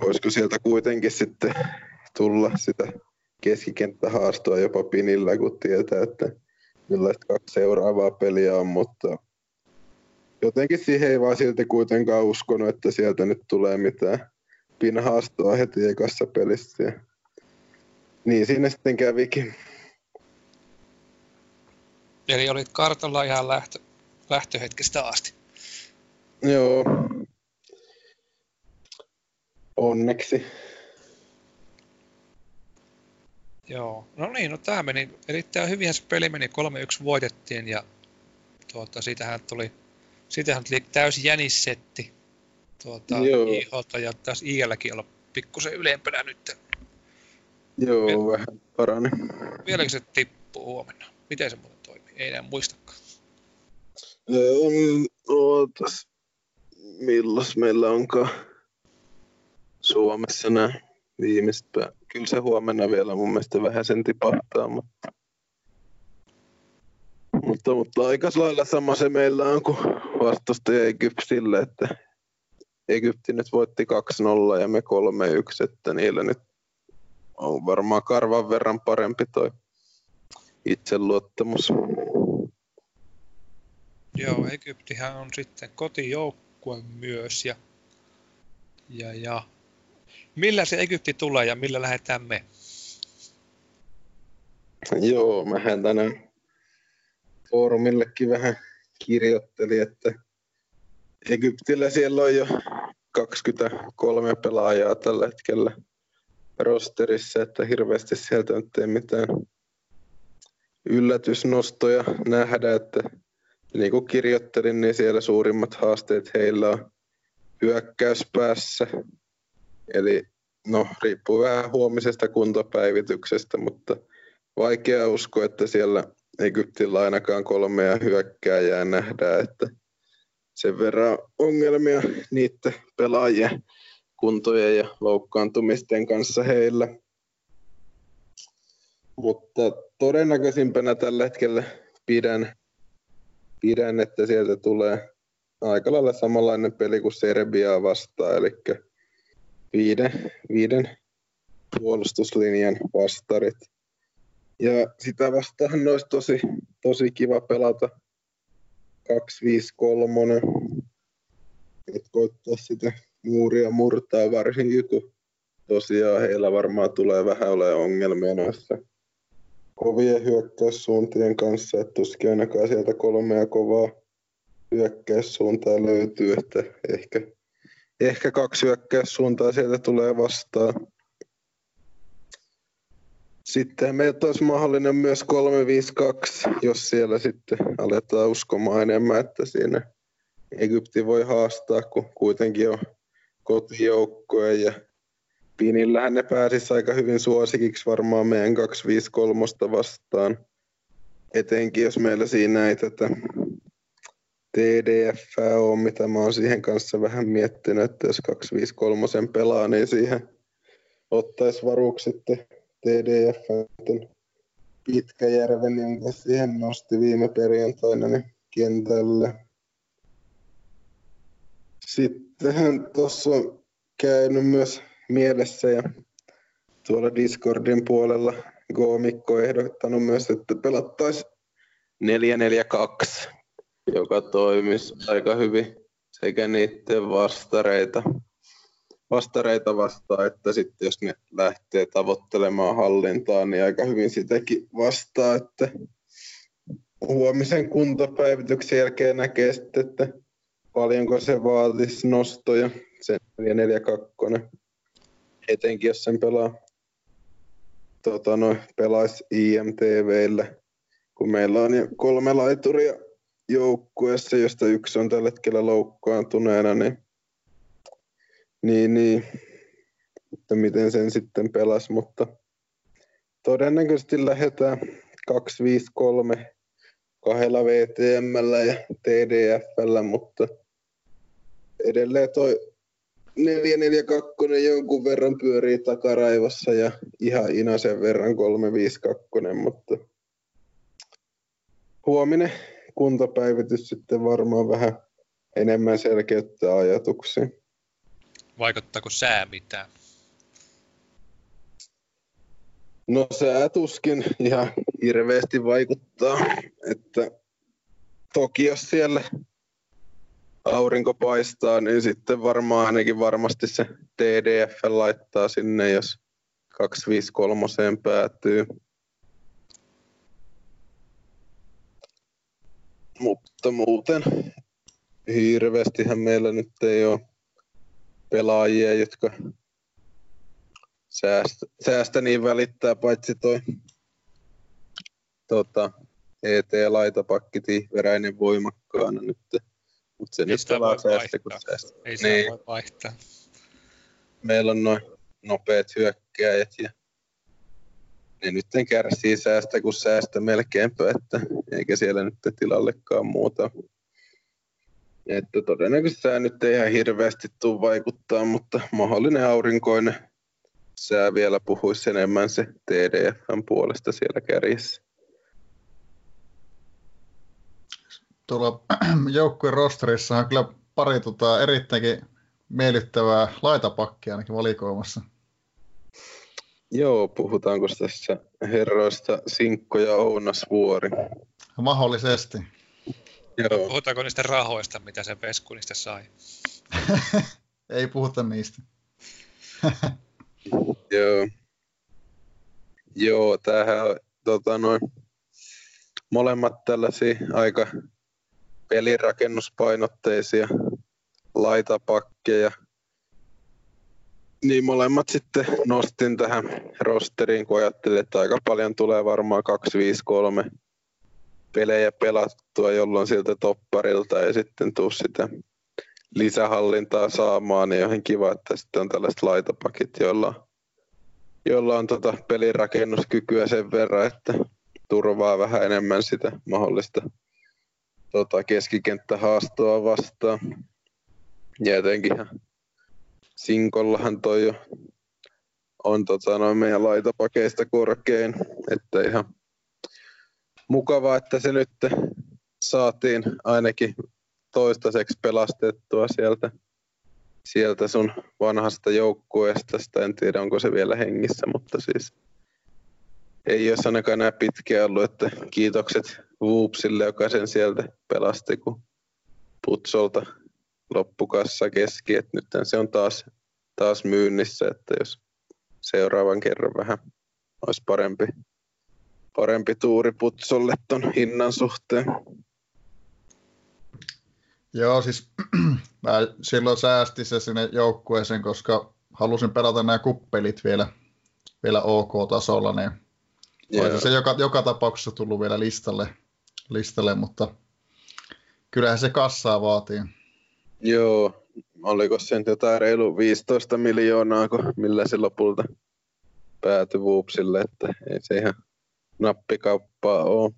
voisiko sieltä kuitenkin sitten tulla sitä keskikenttähaastoa jopa pinillä, kun tietää, että millaista kaksi seuraavaa peliä on, mutta jotenkin siihen ei vaan silti kuitenkaan uskonut, että sieltä nyt tulee mitään pinhaastoa heti ekassa pelissä. Ja niin siinä sitten kävikin. Eli olit kartalla ihan lähtö, lähtöhetkestä asti. Joo. Onneksi. Joo, no niin, no tämä meni erittäin hyvin, se peli meni 3-1 voitettiin ja tuota, siitähän tuli, siitähän tuli täysi jänissetti tuota, IHlta ja taas ILläkin olla pikkusen ylempänä nyt. Joo, Viel, vähän parani. Vieläkö se tippuu huomenna? Miten se muuten? Ei enää muistakaan. Ootas, milloin meillä onkaan Suomessa nämä viimeiset Kyllä se huomenna vielä mun mielestä vähän sen tipahtaa, mutta, mutta, mutta aika lailla sama se meillä on kuin vastustaja Egyptille, että Egypti nyt voitti 2-0 ja me 3-1, että niillä nyt on varmaan karvan verran parempi toi itseluottamus. Joo, Egyptihän on sitten kotijoukkue myös ja, ja, ja millä se Egypti tulee ja millä lähdetään me? Joo, mähän tänään foorumillekin vähän kirjoittelin, että Egyptillä siellä on jo 23 pelaajaa tällä hetkellä rosterissa, että hirveästi sieltä nyt ei mitään yllätysnostoja nähdä, että niin kuin kirjoittelin, niin siellä suurimmat haasteet heillä on hyökkäyspäässä, Eli no, riippuu vähän huomisesta kuntopäivityksestä, mutta vaikea uskoa, että siellä Egyptillä ainakaan kolmea hyökkääjää nähdään, että sen verran ongelmia niiden pelaajien kuntojen ja loukkaantumisten kanssa heillä. Mutta todennäköisimpänä tällä hetkellä pidän, pidän että sieltä tulee aika lailla samanlainen peli kuin Serbiaa vastaan, eli viiden, viiden puolustuslinjan vastarit. Ja sitä vastaan olisi tosi, tosi kiva pelata 253. Et koittaa sitä muuria murtaa varsinkin, kun tosiaan heillä varmaan tulee vähän olemaan ongelmia noissa kovien hyökkäyssuuntien kanssa, että tuskin ainakaan sieltä kolmea kovaa hyökkäyssuuntaa löytyy, että ehkä ehkä kaksi hyökkäyssuuntaa sieltä tulee vastaan. Sitten meiltä olisi mahdollinen myös 3-5-2, jos siellä sitten aletaan uskomaan enemmän, että siinä Egypti voi haastaa, kun kuitenkin on kotijoukkoja ja Pinillähän ne pääsisi aika hyvin suosikiksi varmaan meidän 253 vastaan. Etenkin jos meillä siinä ei tätä TDF on, mitä mä oon siihen kanssa vähän miettinyt, että jos 253 pelaa, niin siihen ottaisi varuksi sitten TDF Pitkäjärven, jonka siihen nosti viime perjantaina niin kentälle. Sittenhän tuossa on käynyt myös mielessä ja tuolla Discordin puolella Goomikko ehdottanut myös, että pelattaisiin 442 joka toimisi aika hyvin sekä niiden vastareita, vastareita vastaan, että sitten jos ne lähtee tavoittelemaan hallintaa, niin aika hyvin sitäkin vastaa, että huomisen kuntopäivityksen jälkeen näkee sitten, että paljonko se vaatisi nostoja, se 442, etenkin jos sen pelaa tota, no, pelaisi IMTVllä, kun meillä on kolme laituria joukkueessa, josta yksi on tällä hetkellä loukkaantuneena, niin, niin, niin että miten sen sitten pelas, mutta todennäköisesti lähdetään 253 kahdella VTM ja TDFllä, mutta edelleen toi 442 jonkun verran pyörii takaraivassa ja ihan inasen verran 352, mutta huominen kuntapäivitys sitten varmaan vähän enemmän selkeyttää ajatuksia. Vaikuttaako sää mitään? No sää tuskin ihan hirveästi vaikuttaa, että toki jos siellä aurinko paistaa, niin sitten varmaan ainakin varmasti se TDF laittaa sinne, jos 253 päätyy. Mutta muuten hirveästihän meillä nyt ei ole pelaajia, jotka säästä, säästä niin välittää, paitsi toi tota, ET-laitapakki tihveräinen voimakkaana nyt. Mutta se nyt pelaa säästä kuin vaihtaa. säästä. Ei sitä Niin. voi vaihtaa. Meillä on noin nopeat hyökkäjät ja ne nyt kärsii säästä kuin säästä melkeinpä, että eikä siellä nyt tilallekaan muuta. Että todennäköisesti sää nyt ei ihan hirveästi tule vaikuttaa, mutta mahdollinen aurinkoinen sää vielä puhuisi enemmän se TDFn puolesta siellä kärjessä. Tuolla joukkueen rosterissa on kyllä pari tota, erittäinkin miellyttävää laitapakkia ainakin valikoimassa. Joo, puhutaanko tässä herroista Sinkko ja Ounas Vuori? Mahdollisesti. Joo, Puhutaanko niistä rahoista, mitä se Vesku niistä sai? Ei puhuta niistä. Joo. Joo, tämähän on tota, noin, molemmat tällaisia aika pelirakennuspainotteisia laitapakkeja. Niin molemmat sitten nostin tähän rosteriin, kun ajattelin, että aika paljon tulee varmaan 253 pelejä pelattua, jolloin sieltä topparilta ei sitten tuu sitä lisähallintaa saamaan, niin on kiva, että sitten on tällaiset laitapakit, joilla, joilla on tota pelirakennuskykyä sen verran, että turvaa vähän enemmän sitä mahdollista tota keskikenttähaastoa vastaan. Ja jotenkin Sinkollahan toi jo on tota, noin meidän laitapakeista korkein, että ihan mukavaa, että se nyt saatiin ainakin toistaiseksi pelastettua sieltä, sieltä sun vanhasta joukkueesta. Sitä en tiedä, onko se vielä hengissä, mutta siis ei ole ainakaan enää pitkään ollut, että kiitokset Woopsille, joka sen sieltä pelasti, kun Putsolta loppukassa keski, että nyt se on taas, taas myynnissä, että jos seuraavan kerran vähän olisi parempi, parempi tuuri Putsolle ton hinnan suhteen. Joo, siis mä silloin säästin se sinne joukkueeseen, koska halusin pelata nämä kuppelit vielä, vielä OK-tasolla, niin. Olisi se joka, joka tapauksessa tullut vielä listalle, listalle, mutta kyllähän se kassaa vaatii. Joo, oliko se nyt jotain reilu 15 miljoonaa, kun millä se lopulta päätyi Woopsille, että ei se ihan nappikauppaa ole.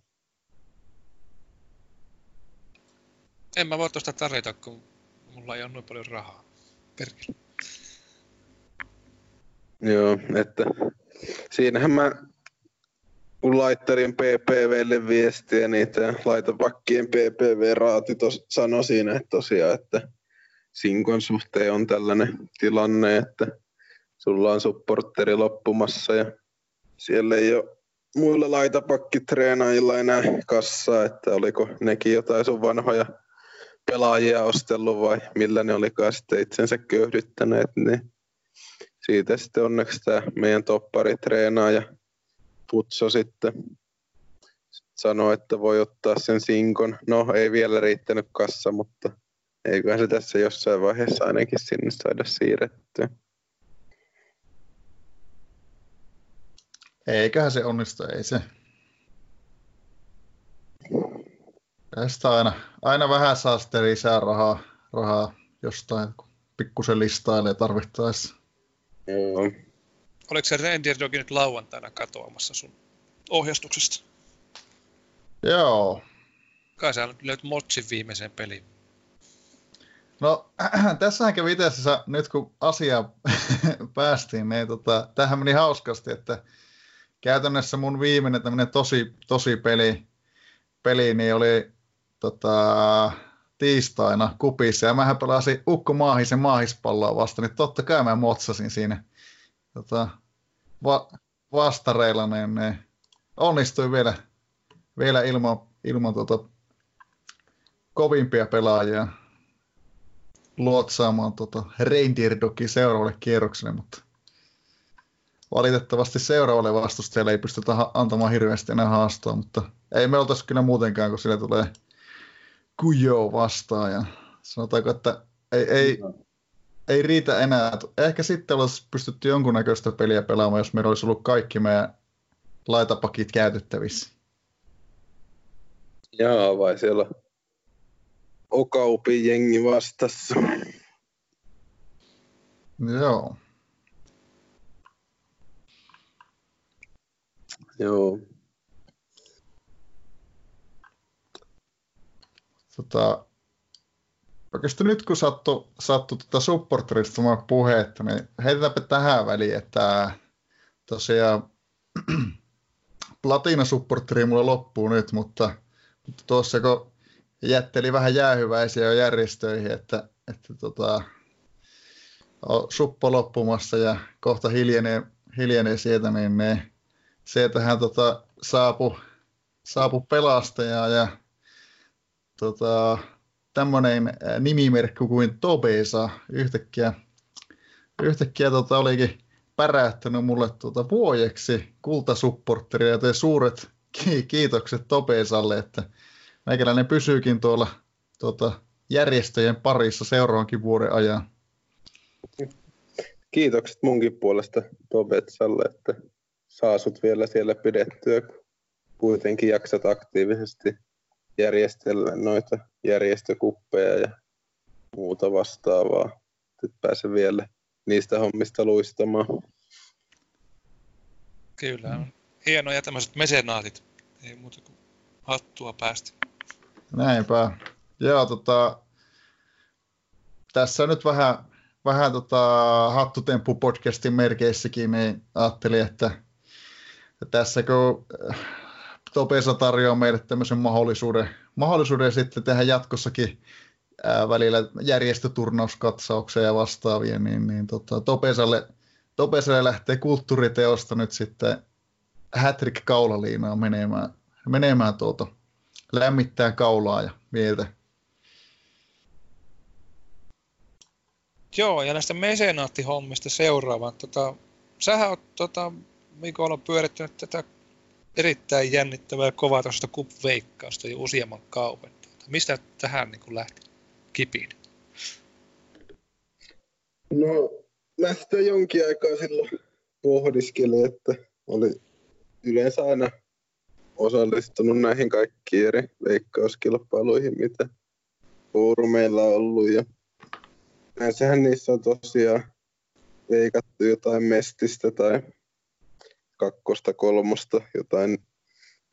En mä voi tuosta tarjota, kun mulla ei ole noin paljon rahaa. Perkele. Joo, että siinähän mä kun laittelin PPVlle viestiä, niin tämä laitopakkien PPV-raati tos, sanoi siinä, että tosiaan, että Sinkon suhteen on tällainen tilanne, että sulla on supporteri loppumassa ja siellä ei ole muilla laitapakkitreenaajilla enää kassaa, että oliko nekin jotain sun vanhoja pelaajia ostellut vai millä ne olikaan sitten itsensä köyhdyttäneet, niin siitä sitten onneksi tämä meidän toppari treenaa ja Putso sitten sanoi, että voi ottaa sen sinkon. No, ei vielä riittänyt kassa, mutta eiköhän se tässä jossain vaiheessa ainakin sinne saada siirrettyä. Eiköhän se onnistu, ei se. Tästä aina, aina vähän saa sitten lisää rahaa, rahaa jostain, kun pikkusen listailee tarvittaessa. Joo. Oliko se Reindeer Dogi nyt lauantaina katoamassa sun ohjastuksesta? Joo, Kai sä löyt Motsin viimeisen pelin. No, tässähän kävi itse asiassa, nyt kun asia päästiin, niin tota, tähän meni hauskasti, että käytännössä mun viimeinen tämmöinen tosi, tosi peli, peli niin oli tota, tiistaina kupissa, ja mähän pelasin Ukko Maahisen maahispalloa vasta, niin totta kai mä motsasin siinä. Tota, va, vastareilla, niin ne onnistui vielä, vielä ilman, ilman tuota kovimpia pelaajia luotsaamaan tuota Reindeer Dogi seuraavalle kierrokselle, mutta valitettavasti seuraavalle vastustajalle ei pystytä antamaan hirveästi enää haastoa, mutta ei me oltaisi kyllä muutenkaan, kun sille tulee Kujo vastaan ja sanotaanko, että ei, ei, ei riitä enää. Ehkä sitten olisi pystytty jonkunnäköistä peliä pelaamaan, jos meillä olisi ollut kaikki meidän laitapakit käytettävissä. Jaa, vai siellä Okaupin jengi vastassa. Joo. Joo. Tota, oikeastaan nyt kun sattu, sattu tuota supporterista puhetta, niin heitetäänpä tähän väliin, että tosiaan platina supporteri mulla loppuu nyt, mutta, mutta tuossa kun jätteli vähän jäähyväisiä jo järjestöihin, että, että tota, on suppo loppumassa ja kohta hiljenee, hiljenee sieltä, niin ne, sieltähän tota, saapu, saapu pelastaja ja tota, tämmöinen nimimerkki kuin Tobesa yhtäkkiä, yhtäkkiä tota, olikin pärähtänyt mulle tuota vuojeksi kultasupporteri ja te suuret kiitokset Tobesalle, että meikäläinen pysyykin tuolla tuota, järjestöjen parissa seuraavankin vuoden ajan. Kiitokset munkin puolesta Tobetsalle, että saa sut vielä siellä pidettyä, kuitenkin jaksat aktiivisesti järjestellä noita järjestökuppeja ja muuta vastaavaa. Nyt pääse vielä niistä hommista luistamaan. Kyllä, hienoja tämmöiset mesenaatit. Ei muuta kuin hattua päästä. Näinpä. Joo, tota, tässä nyt vähän, vähän tota, Hattutemppu podcastin merkeissäkin, niin ajattelin, että tässä kun äh, Topesa tarjoaa meille tämmöisen mahdollisuuden, mahdollisuuden sitten tehdä jatkossakin ää, välillä järjestöturnauskatsauksia ja vastaavia, niin, niin tota, Topesalle, Topesalle lähtee kulttuuriteosta nyt sitten Hattrick kaulaliinaa menemään, menemään tuota, lämmittää kaulaa ja mieltä. Joo, ja näistä mesenaattihommista seuraavaan. Tota, sähän oot tota, Mikola pyörittänyt tätä erittäin jännittävää ja kovaa tuosta kup-veikkausta jo useamman kauan. Mistä tähän niin lähti kipiin? No, mä sitä jonkin aikaa silloin pohdiskelin, että oli yleensä aina osallistunut näihin kaikkiin eri veikkauskilpailuihin, mitä foorumeilla on ollut. Ja näissähän niissä on tosiaan veikattu jotain mestistä tai kakkosta, kolmosta, jotain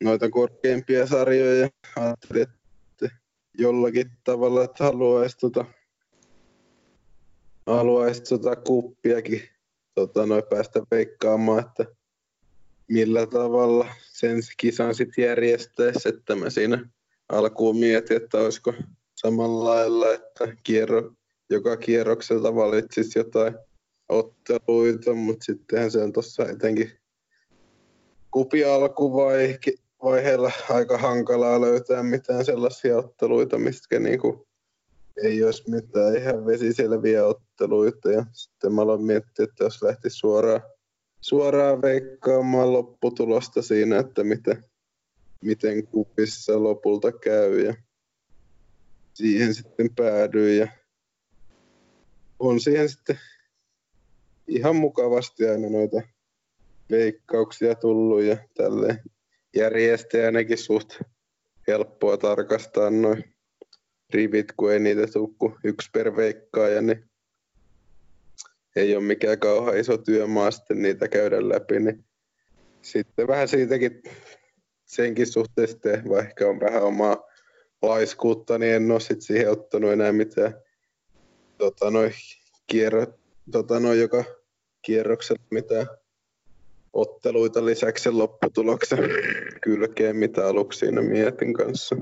noita korkeimpia sarjoja. Ajattelin, että jollakin tavalla, että haluaisi tota, haluaisi tota kuppiakin tota, noin päästä veikkaamaan, että millä tavalla sen kisan sitten järjestäisi, että mä siinä alkuun mietin, että olisiko samalla lailla, että kierro, joka kierrokselta valitsisi jotain otteluita, mutta sittenhän se on tuossa etenkin kupi alkuvaiheella aika hankalaa löytää mitään sellaisia otteluita, mistä niinku ei olisi mitään ihan vesiselviä otteluita. Ja sitten mä aloin miettiä, että jos lähti suoraan suoraan veikkaamaan lopputulosta siinä, että miten, miten kupissa lopulta käy ja siihen sitten päädyin ja on siihen sitten ihan mukavasti aina noita veikkauksia tullut ja tälle järjestäjänäkin suht helppoa tarkastaa noin rivit, kun ei niitä tule yksi per veikkaaja, niin ei ole mikään kauhean iso työmaa sitten niitä käydä läpi, niin sitten vähän siitäkin senkin suhteen sitten, vaikka on vähän omaa laiskuutta, niin en ole sitten siihen ottanut enää mitään tota, noin kierro, tota, noin joka kierroksella mitään otteluita lisäksi sen lopputuloksen kylkeen, mitä aluksi siinä mietin kanssa.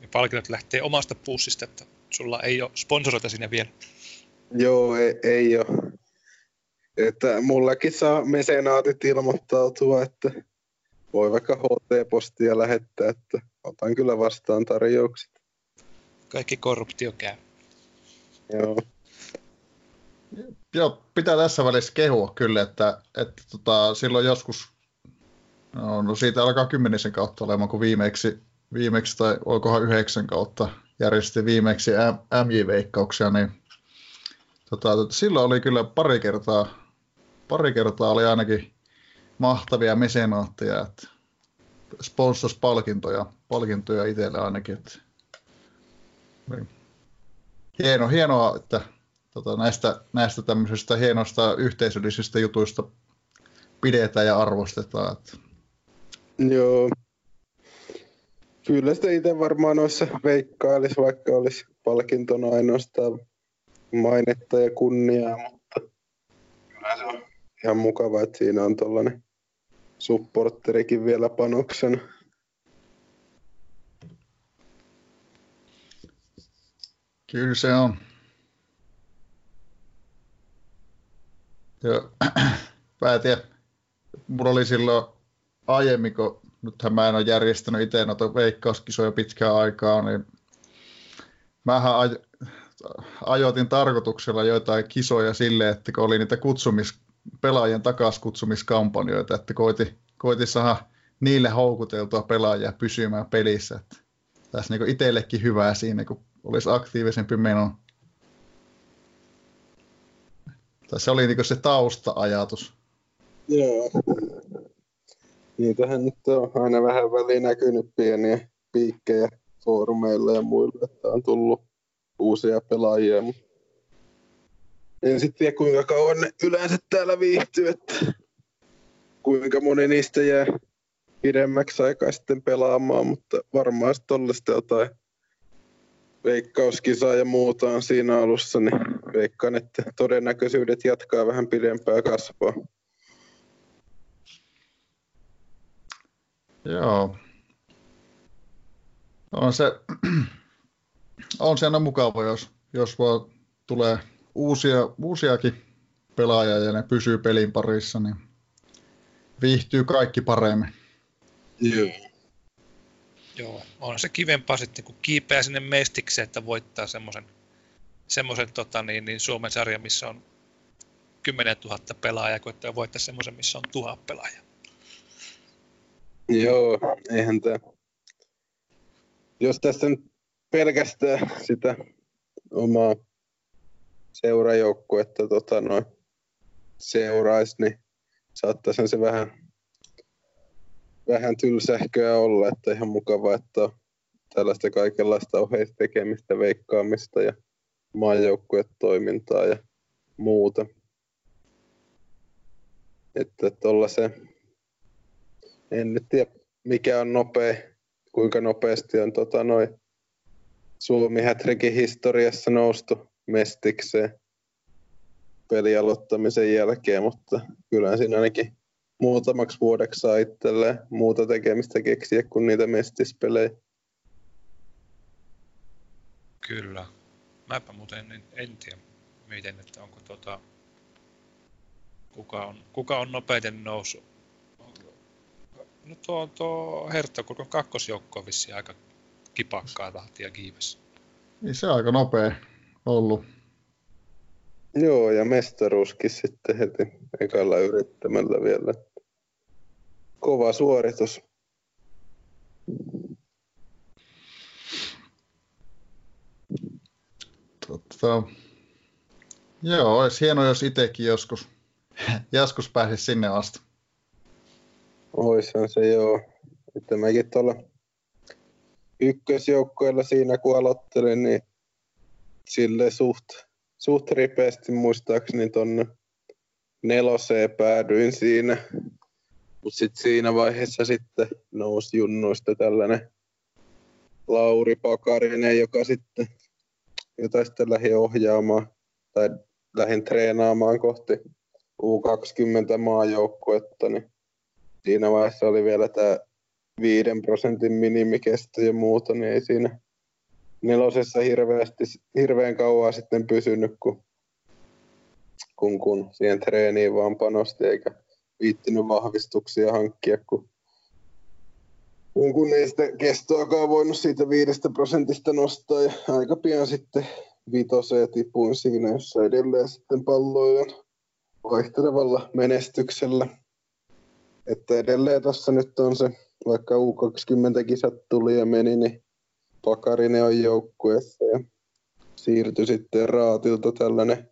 Ja palkinnot lähtee omasta pussista, että sulla ei ole sponsoroita sinne vielä. Joo, ei, ei ole. Että mullakin saa mesenaatit ilmoittautua, että voi vaikka HT-postia lähettää, että otan kyllä vastaan tarjoukset. Kaikki korruptio käy. Joo. Joo, pitää tässä välissä kehua kyllä, että, että tota, silloin joskus, no, no siitä alkaa kymmenisen kautta olemaan, kun viimeksi, viimeksi tai olikohan yhdeksän kautta järjesti viimeksi MJ-veikkauksia, niin tota, silloin oli kyllä pari kertaa, pari kertaa oli ainakin mahtavia mesenaatteja, että sponsors-palkintoja palkintoja itselle ainakin. Että, niin. Hieno, hienoa, että tota, näistä, näistä tämmöisistä hienoista yhteisöllisistä jutuista pidetään ja arvostetaan. Että. Joo. Kyllä sitä itse varmaan noissa veikkailisi, vaikka olisi palkintona ainoastaan mainetta ja kunniaa, mutta kyllä se on ihan mukava, että siinä on tuollainen supporterikin vielä panoksen. Kyllä se on. Joo, tiedä. Mulla oli silloin aiemmin, kun nythän mä en ole järjestänyt itse noita veikkauskisoja pitkään aikaa, niin mähän aj- ajoitin tarkoituksella joitain kisoja silleen, että kun oli niitä kutsumis, pelaajien takaskutsumiskampanjoita, että koiti, koiti saada niille houkuteltua pelaajia pysymään pelissä. Että tässä niin itsellekin hyvää siinä, kun olisi aktiivisempi meno. Tai se oli niin se tausta-ajatus. Joo. Niitähän nyt on aina vähän väliin näkynyt pieniä piikkejä foorumeilla ja muilla, että on tullut uusia pelaajia, en sitten tiedä kuinka kauan ne yleensä täällä viihtyy, että kuinka moni niistä jää pidemmäksi aikaa sitten pelaamaan, mutta varmaan sitten jotain veikkauskisaa ja muuta on siinä alussa, niin veikkaan, että todennäköisyydet jatkaa vähän pidempää kasvaa. Joo. On se, on se aina mukava, jos, jos vaan tulee uusia, uusiakin pelaajia ja ne pysyy pelin parissa, niin viihtyy kaikki paremmin. Joo. Joo, on se kivempaa sitten, kun kiipeää sinne mestikseen, että voittaa semmoisen semmoisen tota, niin, niin Suomen sarjan, missä on 10 000 pelaajaa, kun että voittaa semmoisen, missä on tuhat pelaajaa. Joo, eihän tämä. Jos tässä nyt pelkästään sitä omaa seurajoukkuetta tota, noin, seuraisi, niin saattaisi se vähän, vähän tylsähköä olla, että ihan mukava, että on tällaista kaikenlaista oheistekemistä, veikkaamista ja maajoukkuetoimintaa ja muuta. Että se, en nyt tiedä mikä on nopea, kuinka nopeasti on tota noin Suomi Hätrikin historiassa noustu mestikseen peli aloittamisen jälkeen, mutta kyllä siinä ainakin muutamaksi vuodeksi saa itselleen muuta tekemistä keksiä kuin niitä mestispelejä. Kyllä. Mäpä muuten en, en tiedä, miten, että onko tota, kuka on, kuka on nopeiten noussut. No tuo, tuo Herttokukon kakkosjoukko on vissiin aika kipakkaa tahtia kiivessä. Niin se on aika nopea ollut. Joo, ja mestaruuskin sitten heti ekalla yrittämällä vielä. Kova suoritus. Totta. Joo, olisi hienoa, jos itsekin joskus, joskus pääsisi sinne asti. Oishan se joo. Että mäkin tuolla ykkösjoukkueella siinä kun aloittelin, niin sille suht, suht ripeästi muistaakseni tuonne neloseen päädyin siinä. Mutta sitten siinä vaiheessa sitten nousi junnuista tällainen Lauri Pakarinen, joka sitten jota sitten lähdin ohjaamaan tai lähdin treenaamaan kohti U20 maajoukkuetta, niin siinä vaiheessa oli vielä tämä viiden prosentin minimikesto ja muuta, niin ei siinä nelosessa hirveästi, hirveän kauan sitten pysynyt, kun kun, kun siihen treeniin vaan panosti eikä viittinyt vahvistuksia hankkia, kun, kun, kun ei sitä kestoakaan voinut siitä viidestä prosentista nostaa ja aika pian sitten vitoseen tipuin siinä, jossa edelleen sitten palloilen vaihtelevalla menestyksellä. Että edelleen tässä nyt on se, vaikka U20-kisat tuli ja meni, niin Pakarinen on joukkueessa ja siirtyi sitten Raatilta tällainen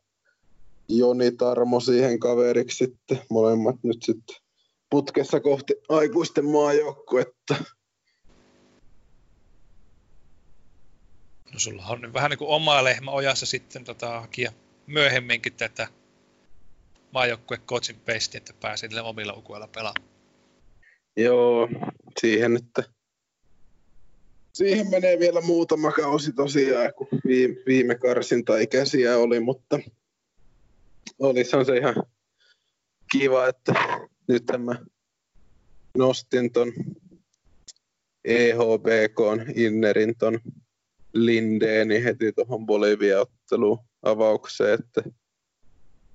Joni Tarmo siihen kaveriksi sitten. Molemmat nyt sitten putkessa kohti aikuisten maajoukkuetta. No sulla on nyt vähän niin kuin oma lehmä ojassa sitten tota, hakia myöhemminkin tätä maajoukkue coachin että pääsee niille omilla ukuilla pelaamaan. Joo, siihen nyt siihen menee vielä muutama kausi tosiaan, kun viime, viime karsinta ikäisiä oli, mutta olisihan se ihan kiva, että nyt mä nostin ton EHBK Innerin ton Lindeeni heti tuohon Bolivia-otteluun avaukseen, että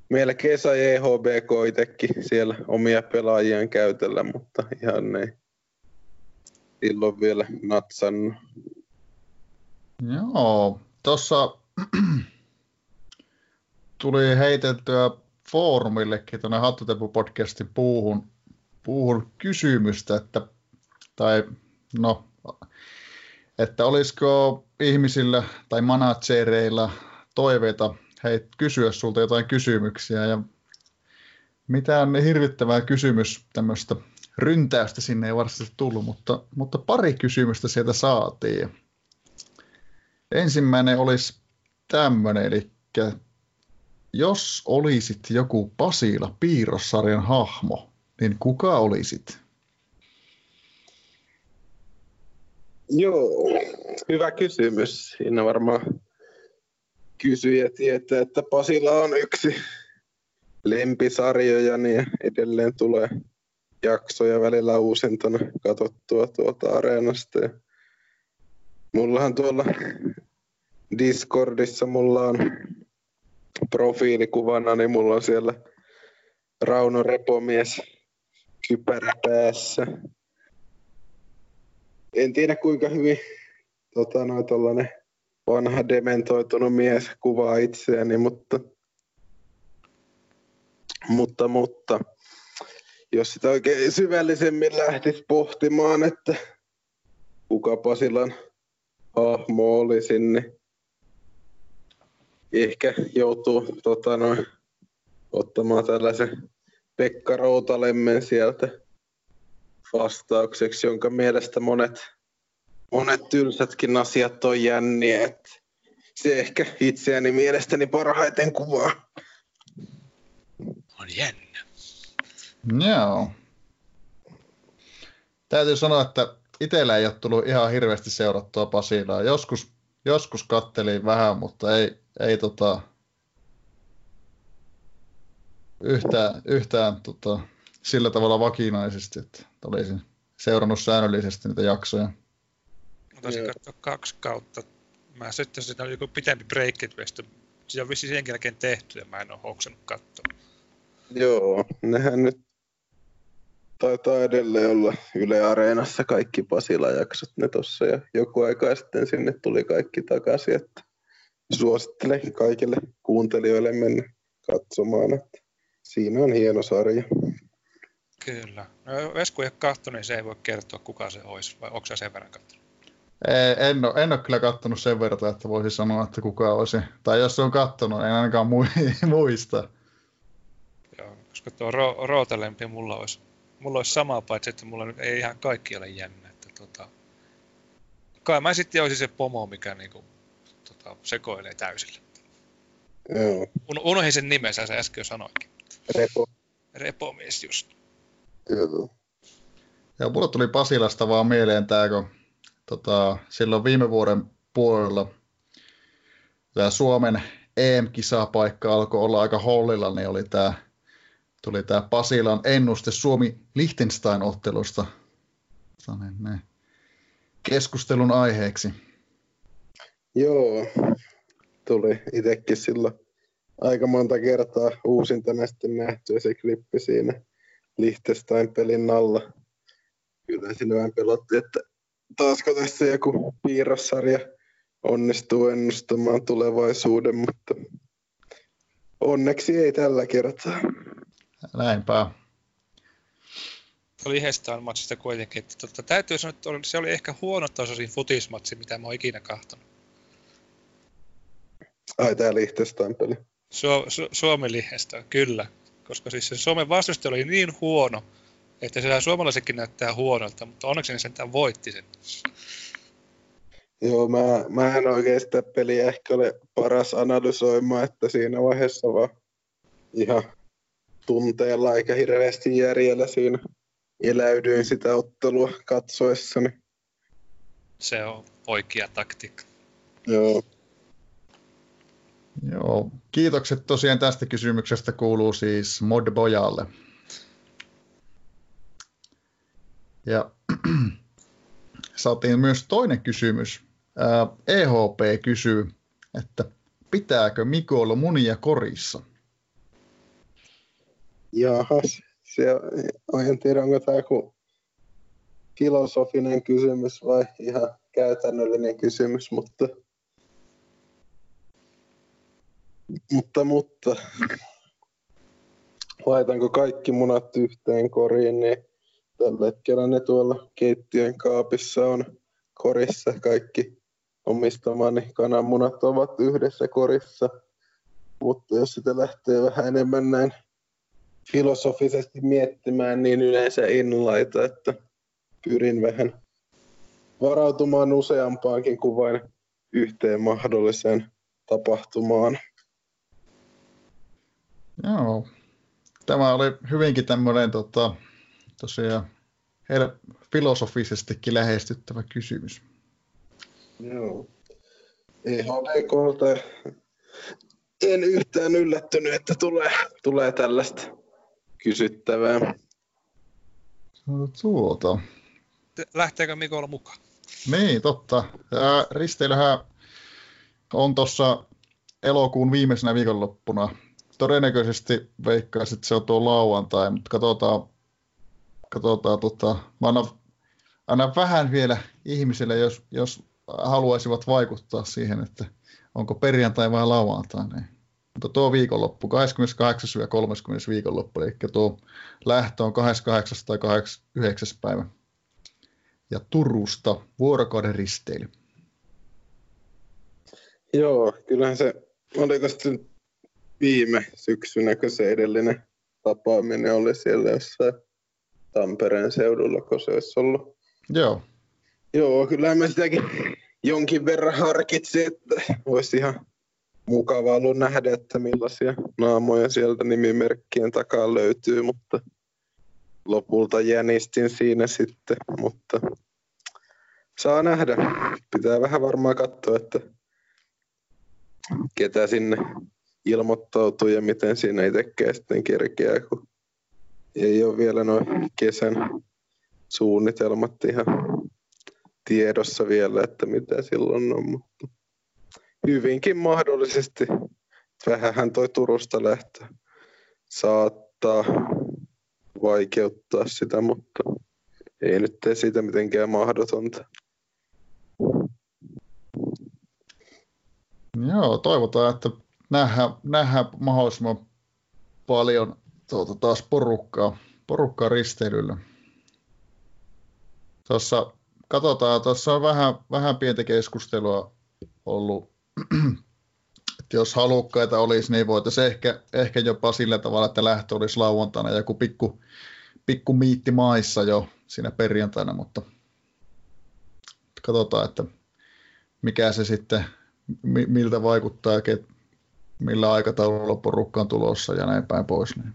melkein sai EHBK itsekin siellä omia pelaajiaan käytellä, mutta ihan ei silloin vielä natsannut. Joo, tuossa tuli heiteltyä foorumillekin tuonne Hattutepu-podcastin puuhun, puuhun kysymystä, että, tai no, että olisiko ihmisillä tai managereilla toiveita hei, kysyä sulta jotain kysymyksiä ja mitään hirvittävää kysymys tämmöistä ryntäystä sinne ei varsinaisesti tullut, mutta, mutta pari kysymystä sieltä saatiin. Ensimmäinen olisi tämmöinen, eli jos olisit joku Pasila piirrossarjan hahmo, niin kuka olisit? Joo, hyvä kysymys. Siinä varmaan kysyjä tietää, että Pasila on yksi lempisarjoja, niin edelleen tulee jaksoja välillä uusintana katsottua tuolta areenasta. Ja mullahan tuolla Discordissa mulla on profiilikuvana, niin mulla on siellä Rauno Repomies kypärä päässä. En tiedä kuinka hyvin tota, noin vanha dementoitunut mies kuvaa itseäni, mutta, mutta, mutta jos sitä oikein syvällisemmin lähtisi pohtimaan, että kuka Pasilan hahmo olisi, niin ehkä joutuu tota, noin, ottamaan tällaisen Pekka Routalemmen sieltä vastaukseksi, jonka mielestä monet, monet tylsätkin asiat on jänniä. Että se ehkä itseäni mielestäni parhaiten kuvaa. On jännä. Joo. Täytyy sanoa, että itsellä ei ole tullut ihan hirveästi seurattua Pasilaa. Joskus, joskus kattelin vähän, mutta ei, ei tota, yhtään, yhtään tota, sillä tavalla vakinaisesti, että olisin seurannut säännöllisesti niitä jaksoja. Taisin katsoa kaksi kautta. Mä sitten siinä oli joku pitempi break it Se on vissiin sen jälkeen tehty ja mä en ole hoksannut katsoa. Joo, nehän nyt taitaa edelleen olla Yle Areenassa kaikki Pasila-jaksot ne tossa ja joku aika sitten sinne tuli kaikki takaisin, että suosittelen kaikille kuuntelijoille mennä katsomaan, että siinä on hieno sarja. Kyllä. No, Vesku ei ole niin se ei voi kertoa, kuka se olisi, vai onko sen verran katsonut? En ole, en ole kyllä katsonut sen verran, että voisi sanoa, että kuka olisi. Tai jos se on katsonut, en ainakaan muista. Joo, koska tuo ro- Rootalempi mulla olisi mulla olisi sama, paitsi että mulla nyt ei ihan kaikki ole jännä. Että tota, kai mä sitten olisin se pomo, mikä niinku, tota, sekoilee täysillä. Joo. Un, unohin sen nimensä, se äsken jo sanoinkin. Repo. Repomies just. Joo. Ja mulle tuli Pasilasta vaan mieleen tämä, kun tota, silloin viime vuoden puolella tämä Suomen EM-kisapaikka alkoi olla aika hollilla, niin oli tämä tuli tämä Pasilan ennuste Suomi-Liechtenstein-ottelusta ne, keskustelun aiheeksi. Joo, tuli itsekin silloin aika monta kertaa uusintana sitten nähty se klippi siinä Liechtenstein-pelin alla. Kyllä siinä vähän pelotti, että taasko tässä joku piirrossarja onnistuu ennustamaan tulevaisuuden, mutta onneksi ei tällä kertaa. Näinpä. Oli Hestaan matsista kuitenkin, että totta, täytyy sanoa, että se oli ehkä huono tasoisin futismatsi, mitä mä oon ikinä kahtonut. Ai tää Liechtenstein peli. Su- Su- Suomi Liechtenstein, kyllä. Koska siis se Suomen vastustaja oli niin huono, että se suomalaisetkin näyttää huonolta, mutta onneksi ne sentään voitti sen. Joo, mä, mä en oikein sitä peliä ehkä ole paras analysoimaan, että siinä vaiheessa vaan ihan tunteella eikä hirveästi järjellä siinä eläydyin sitä ottelua katsoessani. Se on oikea taktiikka. Joo. Joo, kiitokset tosiaan tästä kysymyksestä kuuluu siis Mod Bojalle. Ja saatiin myös toinen kysymys. EHP kysyy, että pitääkö Miko olla munia korissa? Jahas, se on, en tiedä onko tämä joku filosofinen kysymys vai ihan käytännöllinen kysymys, mutta mutta, mutta laitanko kaikki munat yhteen koriin, niin tällä hetkellä ne tuolla keittiön kaapissa on korissa. Kaikki omistamani kananmunat ovat yhdessä korissa. Mutta jos sitä lähtee vähän enemmän näin filosofisesti miettimään, niin yleensä en laita, että pyrin vähän varautumaan useampaankin kuin vain yhteen mahdolliseen tapahtumaan. Joo. Tämä oli hyvinkin tämmöinen tota, tosiaan heidän filosofisestikin lähestyttävä kysymys. Joo. EHDKlta en yhtään yllättynyt, että tulee, tulee tällaista kysyttävää. Tuota. Lähteekö Mikolla mukaan? Niin, totta. Risteilyhän on tuossa elokuun viimeisenä viikonloppuna todennäköisesti veikkaisin, että se on tuo lauantai, mutta katsotaan, katsotaan tota, mä annan, annan vähän vielä ihmisille, jos, jos haluaisivat vaikuttaa siihen, että onko perjantai vai lauantai. Niin. Mutta tuo viikonloppu, 28. ja 30. viikonloppu, eli tuo lähtö on 28. tai 29. päivä. Ja Turusta vuorokauden risteily. Joo, kyllähän se, oliko sitten viime syksynä, kun se edellinen tapaaminen oli siellä jossain Tampereen seudulla, kun se olisi ollut. Joo. Joo, kyllä mä sitäkin jonkin verran harkitsin, että olisi ihan mukava ollut nähdä, että millaisia naamoja sieltä nimimerkkien takaa löytyy, mutta lopulta jänistin siinä sitten, mutta saa nähdä. Pitää vähän varmaan katsoa, että ketä sinne ilmoittautuu ja miten siinä itsekään sitten kerkeää, kun ei ole vielä noin kesän suunnitelmat ihan tiedossa vielä, että mitä silloin on, mutta hyvinkin mahdollisesti. Vähähän toi Turusta lähtö saattaa vaikeuttaa sitä, mutta ei nyt tee siitä mitenkään mahdotonta. Joo, toivotaan, että nähdään, nähdään mahdollisimman paljon tuota, taas porukkaa, porukkaa risteilyllä. Tuossa, katsotaan, tuossa on vähän, vähän pientä keskustelua ollut, että jos halukkaita olisi, niin voitaisiin ehkä, ehkä jopa sillä tavalla, että lähtö olisi lauantaina joku pikku, pikku miitti maissa jo siinä perjantaina, mutta katsotaan, että mikä se sitten, miltä vaikuttaa, millä aikataululla porukka on tulossa ja näin päin pois. Niin.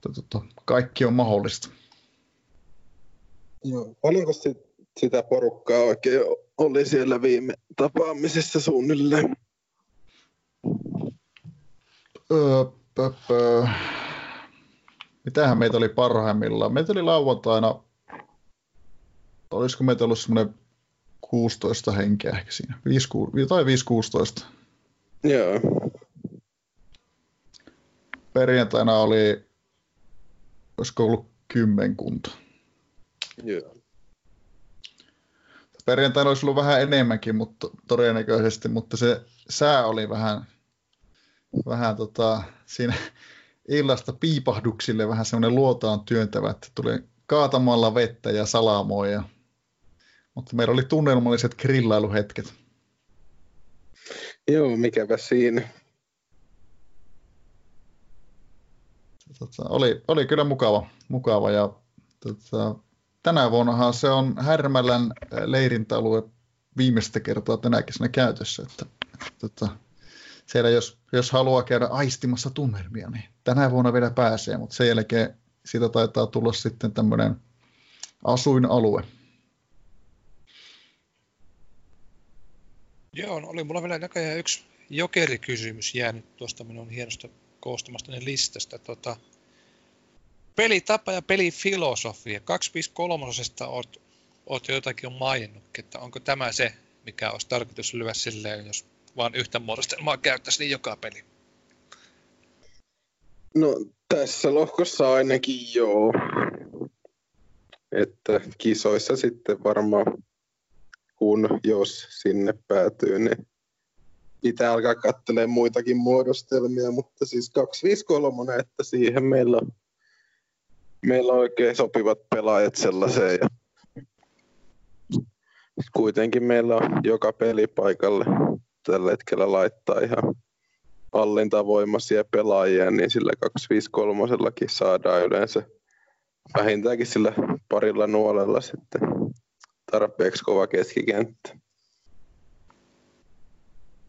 Toto, kaikki on mahdollista. Joo. Paljonko sitä porukkaa oikein oli siellä viime tapaamisessa suunnilleen? Öö, pö, pö. Mitähän meitä oli parhaimmillaan? Meitä oli lauantaina, olisiko meitä ollut semmoinen 16 henkeä ehkä siinä, 5, 6, tai 5-16. Joo. Perjantaina oli, olisiko ollut kymmenkunta. Joo. Perjantaina olisi ollut vähän enemmänkin, mutta todennäköisesti, mutta se sää oli vähän, vähän tota, siinä illasta piipahduksille vähän semmoinen luotaan työntävä, että tuli kaatamalla vettä ja salamoja. Mutta meillä oli tunnelmalliset grillailuhetket. Joo, mikäpä siinä. Tota, oli, oli kyllä mukava, mukava ja tota, tänä vuonnahan se on Härmälän leirintäalue viimeistä kertaa tänä kesänä käytössä. Että, tota, siellä jos, jos haluaa käydä aistimassa tunnelmia, niin tänä vuonna vielä pääsee, mutta sen jälkeen siitä taitaa tulla sitten tämmöinen asuinalue. Joo, no oli mulla vielä näköjään yksi jokerikysymys jäänyt tuosta minun hienosta koostumasta listasta. Tota, pelitapa ja pelifilosofia. 253 oot, oot jotakin maininnut, että onko tämä se, mikä olisi tarkoitus lyödä silleen, jos vaan yhtä muodostelmaa käyttäisi niin joka peli? No tässä lohkossa ainakin joo. Että kisoissa sitten varmaan, kun jos sinne päätyy, niin pitää alkaa katselemaan muitakin muodostelmia, mutta siis 253, että siihen meillä on, meillä on oikein sopivat pelaajat sellaiseen. Ja kuitenkin meillä on joka pelipaikalle tällä hetkellä laittaa ihan hallintavoimaisia pelaajia, niin sillä 253 saadaan yleensä vähintäänkin sillä parilla nuolella sitten tarpeeksi kova keskikenttä.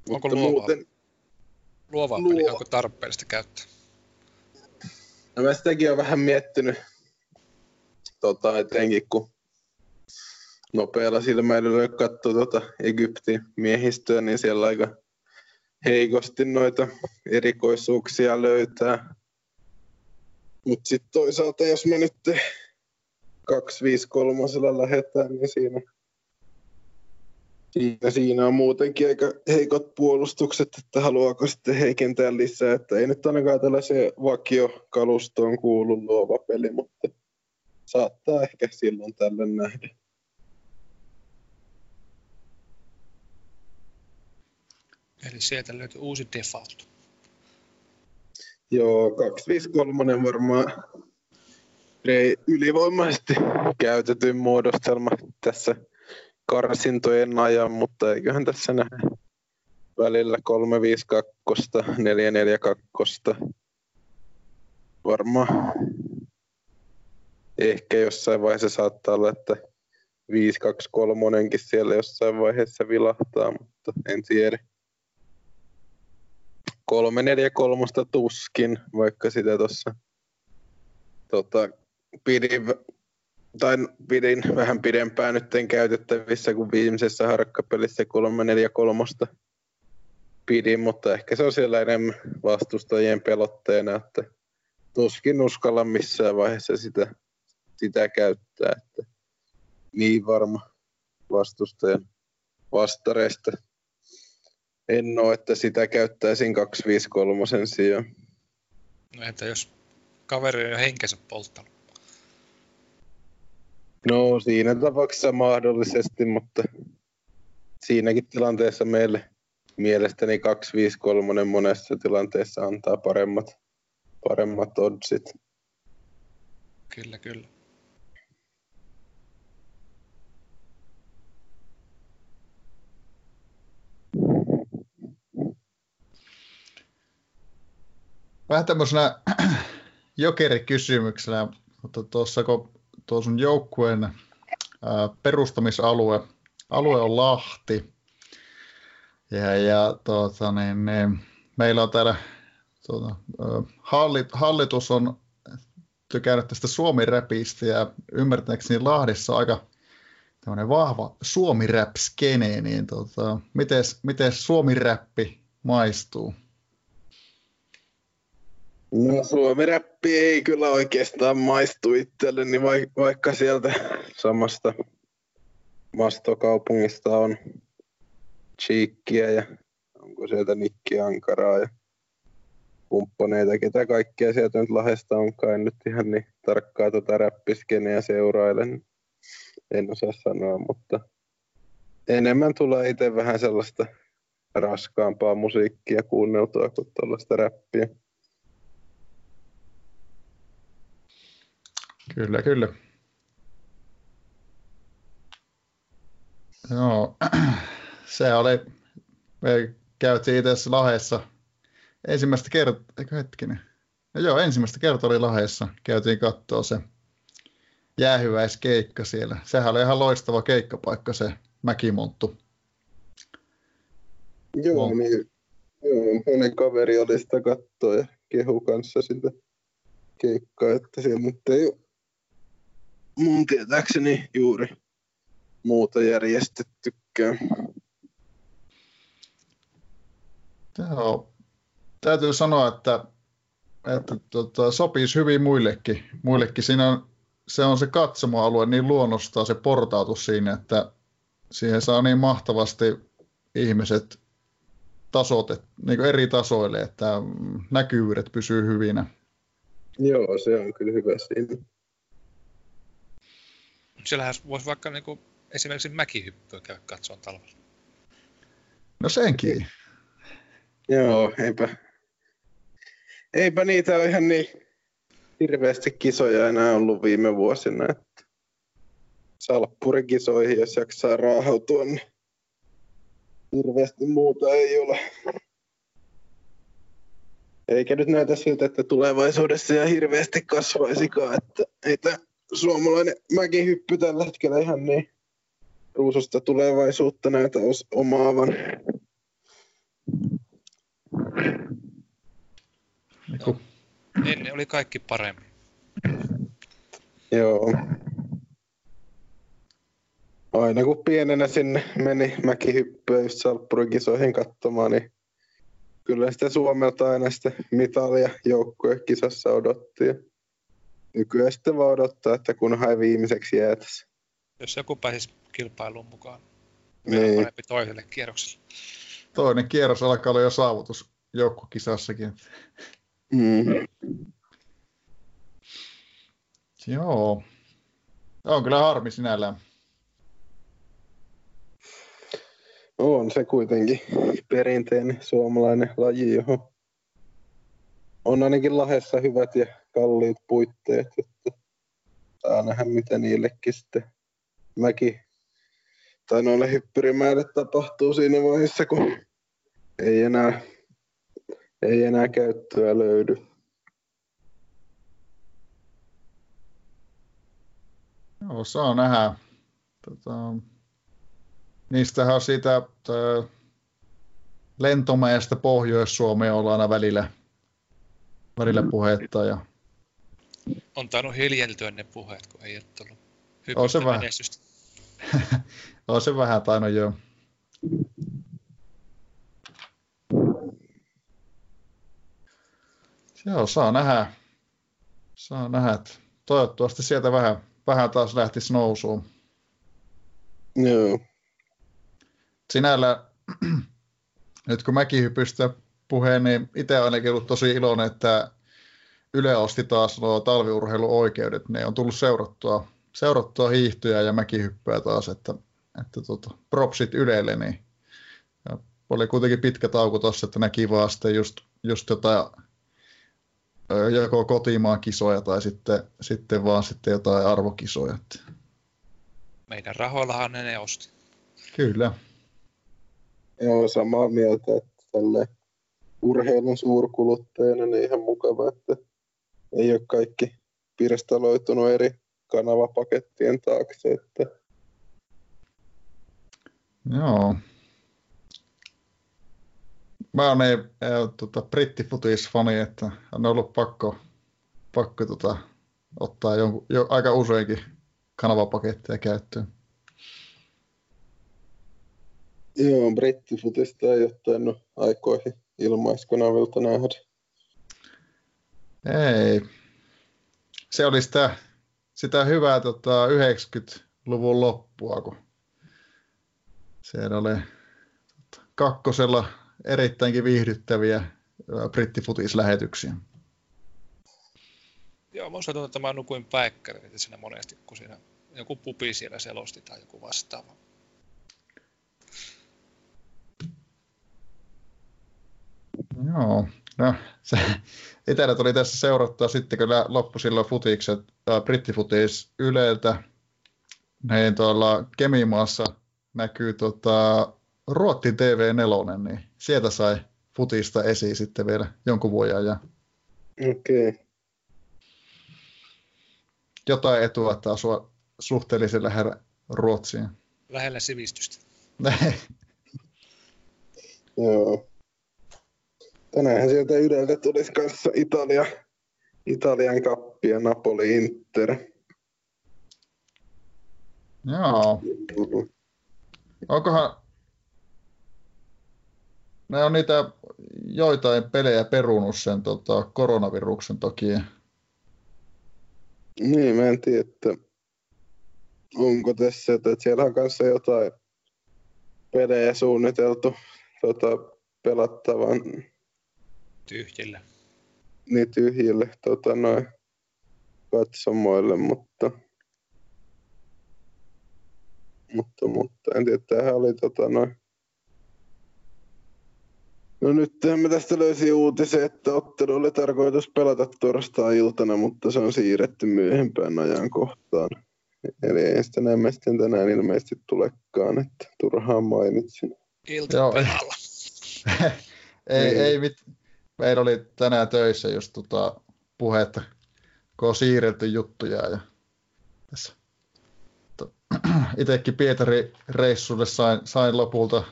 Onko luova, muuten, luova luova. peli, onko tarpeellista käyttää? No mä sitäkin olen vähän miettinyt, tota, etenkin kun nopealla silmäilyllä katsoo tota Egyptin miehistöä, niin siellä aika heikosti noita erikoisuuksia löytää. Mutta sitten toisaalta, jos me nyt 253 lähdetään, niin siinä, siinä, siinä on muutenkin aika heikot puolustukset, että haluaako sitten heikentää lisää. Että ei nyt ainakaan tällaiseen vakiokalustoon kuulu luova peli, mutta saattaa ehkä silloin tällä nähdä. Eli sieltä löytyy uusi default. Joo, 253 varmaan ei ylivoimaisesti käytetyn muodostelma tässä karsintojen ajan, mutta eiköhän tässä nähdä välillä 352, 442. Varmaan ehkä jossain vaiheessa saattaa olla, että 523 siellä jossain vaiheessa vilahtaa, mutta en tiedä. 343 tuskin, vaikka sitä tuossa tota, pidin, tai pidin vähän pidempään nyt käytettävissä kuin viimeisessä harkkapelissä 343 pidin, mutta ehkä se on siellä enemmän vastustajien pelotteena, että tuskin uskalla missään vaiheessa sitä, sitä käyttää, että niin varma vastustajan vastareista en ole, että sitä käyttäisin 253 sijaan. No entä jos kaveri on jo henkensä polttanut? No siinä tapauksessa mahdollisesti, mutta siinäkin tilanteessa meille mielestäni 253 monessa tilanteessa antaa paremmat, paremmat oddsit. Kyllä, kyllä. Vähän tämmöisenä jokerikysymyksenä, mutta tuossa kun tuo sun joukkueen ää, perustamisalue alue on Lahti, ja, ja tuota, niin, niin, meillä on täällä tuota, hallit, hallitus on tykännyt tästä Suomi-räpistä ja ymmärtääkseni Lahdessa on aika tämmöinen vahva Suomi-rap-skene, niin tota, miten Suomi-räppi maistuu? No suomiräppi ei kyllä oikeastaan maistu itselleni, vaikka sieltä samasta mastokaupungista on Cheekkiä ja koko sieltä Nikki Ankaraa ja kumppaneita, ketä kaikkea sieltä nyt Lahesta onkaan. En nyt ihan niin tarkkaa tota räppiskeneä seurailen. En osaa sanoa, mutta enemmän tulee itse vähän sellaista raskaampaa musiikkia kuunneltua kuin tuollaista räppiä. Kyllä, kyllä. Joo, se oli, me käytiin itse Lahdessa ensimmäistä kertaa, eikö hetkinen? No joo, ensimmäistä kertaa oli Lahdessa, käytiin katsoa se jäähyväiskeikka siellä. Sehän oli ihan loistava keikkapaikka se Mäkimonttu. Joo, niin, joo, monen kaveri oli sitä kattoa ja kehu kanssa sitä keikkaa, että siellä nyt ei mun tietääkseni juuri muuta järjestettykään. Joo. Täytyy sanoa, että, että tota, sopisi hyvin muillekin. muillekin. Siinä on, se on se katsomoalue niin luonnostaan se portautus siinä, että siihen saa niin mahtavasti ihmiset tasot, niin eri tasoille, että näkyvyydet pysyy hyvinä. Joo, se on kyllä hyvä siinä. Siellähän voisi vaikka niin kuin esimerkiksi mäkihyppyä käydä katsomaan talvella. No senkin. Joo, eipä, eipä niitä ole ihan niin hirveästi kisoja enää ollut viime vuosina. Että salppurikisoihin, jos jaksaa raahautua, niin hirveästi muuta ei ole. Eikä nyt näytä siltä, että tulevaisuudessa ja hirveästi kasvaisikaan, että ei tämä suomalainen mäkihyppy tällä hetkellä ihan niin ruususta tulevaisuutta näitä omaavan. No, ennen oli kaikki paremmin. Joo. Aina kun pienenä sinne meni mäkihyppyä just Salppurikisoihin katsomaan, niin kyllä sitä Suomelta aina sitä mitalia joukkuekisassa odotti. Nykyään sitten vaan odottaa, että kunhan ei viimeiseksi jäätäisi. Jos joku pääsisi kilpailuun mukaan, niin. parempi toiselle kierrokselle. Toinen kierros alkaa olla jo saavutus joukkokisassakin. Mm. Joo. On kyllä harmi sinällään. On se kuitenkin perinteinen suomalainen laji, johon on ainakin lahessa hyvät ja kalliit puitteet. Että saa nähdä, mitä niillekin sitten mäki tai noille hyppyrimäille tapahtuu siinä vaiheessa, kun ei enää, ei enää käyttöä löydy. Joo, saa nähdä. Tota, niistähän on siitä lentomäestä Pohjois-Suomeen ollaan aina välillä, välillä puhetta. Ja... On tainnut hiljeltyä ne puheet, kun ei ole tullut on se vähän. on se vähän tainnut joo. Joo, saa nähdä. Saa nähdä, että toivottavasti sieltä vähän, vähän taas lähtisi nousuun. Joo. Sinällä, nyt kun mäkin hypystä puheen, niin itse olen ollut tosi iloinen, että Yle osti taas nuo talviurheiluoikeudet. Ne on tullut seurattua, seurattua hiihtoja ja mäkihyppyä taas, että, että tota, propsit Ylelle, niin ja oli kuitenkin pitkä tauko tuossa, että näki vaan sitten just, just jotain joko kotimaan kisoja tai sitten, sitten vaan sitten jotain arvokisoja. Meidän rahoillahan ne, ne osti. Kyllä. Joo, samaa mieltä, että tälle urheilun suurkuluttajana niin ihan mukava, että ei ole kaikki pirstaloitunut eri kanavapakettien taakse. Että... Joo. Mä oon ei, ei, tota, brittifutisfani, että on ollut pakko, pakko tota, ottaa jo, jo, aika useinkin kanavapaketteja käyttöön. Joo, brittifutista ei ole tainnut aikoihin ilmaiskanavilta nähdä. Ei. Se oli sitä, sitä hyvää tota, 90-luvun loppua, kun siellä oli tota, kakkosella erittäinkin viihdyttäviä brittifutislähetyksiä. Joo, minusta tuntuu, että mä nukuin päikkärin siinä monesti, kun siinä joku pupi siellä selosti tai joku vastaava. Joo, no se, itsellä tuli tässä seurattua sitten, kun loppui silloin futikset, äh, brittifutis Yleltä, niin tuolla Kemimaassa näkyy tota, Ruotti TV4, niin sieltä sai futista esiin sitten vielä jonkun vuoden ajan. Okei. Okay. Jotain etua, että asua suhteellisen lähellä Ruotsiin. Lähellä sivistystä. Joo. Tänään sieltä Yleltä tulisi kanssa Italia, Italian kappi ja Napoli Inter. Joo. Onkohan... Ne on niitä joitain pelejä perunut sen tota, koronaviruksen toki. Niin, mä en tiedä, että onko tässä, että siellä on kanssa jotain pelejä suunniteltu tota, pelattavan tyhjille. Niin tyhjille tota, noin katsomoille, mutta mutta, mutta en tiedä, tämähän oli tota noin. No nyt me tästä löysin uutisen, että ottelu oli tarkoitus pelata torstai-iltana, mutta se on siirretty myöhempään ajankohtaan. Eli ei sitä näemme sitten tänään ilmeisesti tulekaan, että turhaan mainitsin. Iltapäivällä. ei, ei, ei mit... Meillä oli tänään töissä just tota puhetta, kun on siirretty juttuja ja tässä. Itsekin Pietari reissulle sain, sain lopulta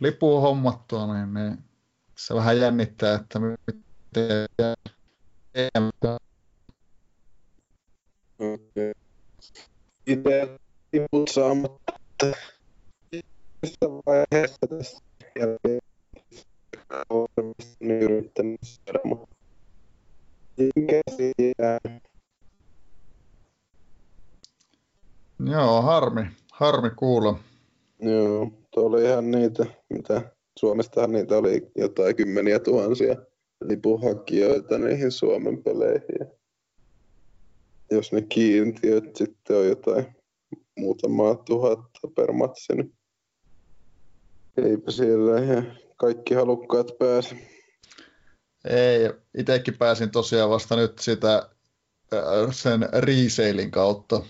lipua hommattua, niin, niin se vähän jännittää, että miten Itse liput saamatta missä vaiheessa jälkeen olen yrittänyt saada, mutta Joo, harmi. Harmi kuulla. Joo, tuo oli ihan niitä, mitä Suomestahan niitä oli jotain kymmeniä tuhansia lipuhakijoita niihin Suomen peleihin. Jos ne kiintiöt sitten on jotain muutamaa tuhatta per matsi, niin eipä siellä ihan kaikki halukkaat pääse. Ei, itsekin pääsin tosiaan vasta nyt sitä sen resailin kautta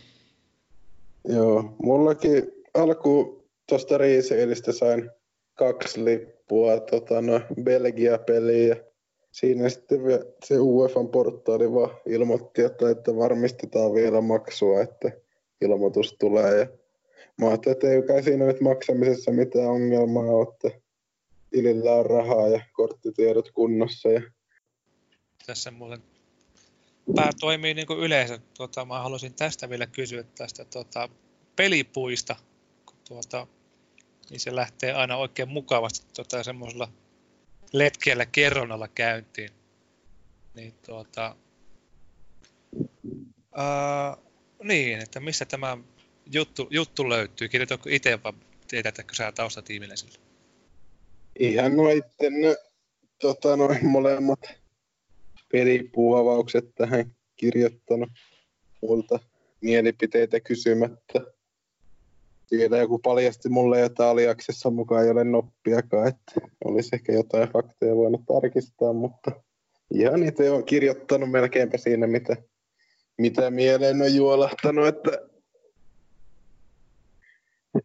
Joo, mullakin alku tuosta Riiseilistä sain kaksi lippua tota, no, Belgia-peliä. Siinä sitten se UEFan portaali vaan ilmoitti, että, että varmistetaan vielä maksua, että ilmoitus tulee. Ja mä ajattelin, että ei kai siinä nyt maksamisessa mitään ongelmaa ole, että tilillä on rahaa ja korttitiedot kunnossa. Ja... Tässä muuten tämä toimii niin kuin yleensä. Tuota, mä haluaisin tästä vielä kysyä tästä tuota, pelipuista, kun tuota, niin se lähtee aina oikein mukavasti tuota, semmoisella letkeällä kerronnalla käyntiin. Niin, tuota, ää, niin, että missä tämä juttu, juttu löytyy? Kirjoitatko itse vai teetätkö sä taustatiimille sille? Ihan noitten tota, noin molemmat pelipuuavaukset tähän kirjoittanut multa mielipiteitä kysymättä. Siellä joku paljasti mulle, että aliaksessa mukaan ei ole noppiakaan, että olisi ehkä jotain fakteja voinut tarkistaa, mutta ihan itse on kirjoittanut melkeinpä siinä, mitä, mitä mieleen on juolahtanut, että